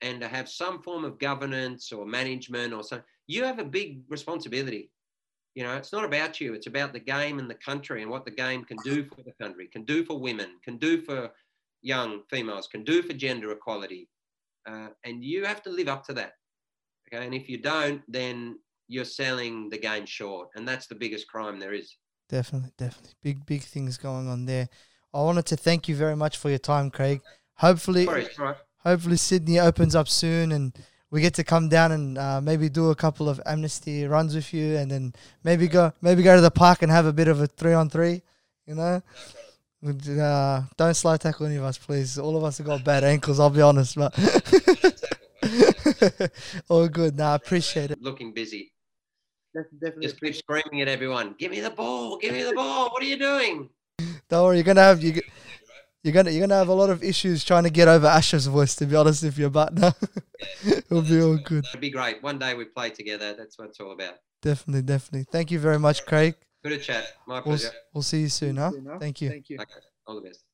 Speaker 3: and to have some form of governance or management or something, you have a big responsibility. You know, it's not about you, it's about the game and the country and what the game can do for the country, can do for women, can do for young females, can do for gender equality. Uh, and you have to live up to that. Okay. And if you don't, then you're selling the game short, and that's the biggest crime there is.
Speaker 2: Definitely, definitely, big big things going on there. I wanted to thank you very much for your time, Craig. Hopefully,
Speaker 3: right.
Speaker 2: hopefully Sydney opens up soon and we get to come down and uh, maybe do a couple of amnesty runs with you, and then maybe go maybe go to the park and have a bit of a three on three. You know, uh, don't slow tackle any of us, please. All of us have got bad ankles. I'll be honest, but <laughs> all good. Nah, I appreciate it.
Speaker 3: Looking busy definitely just keep screaming at everyone. Give me the ball. Give me the ball. What are you doing?
Speaker 2: Don't worry. You're gonna have you. You're gonna you're gonna have a lot of issues trying to get over Asher's voice. To be honest, if you're but now, <laughs> it'll be all good.
Speaker 3: It'll be great. One day we play together. That's what it's all about.
Speaker 2: Definitely, definitely. Thank you very much, Craig.
Speaker 3: Good to chat. My
Speaker 2: pleasure. We'll, we'll see you soon, huh? Thank you.
Speaker 3: Thank you. Okay. All the best.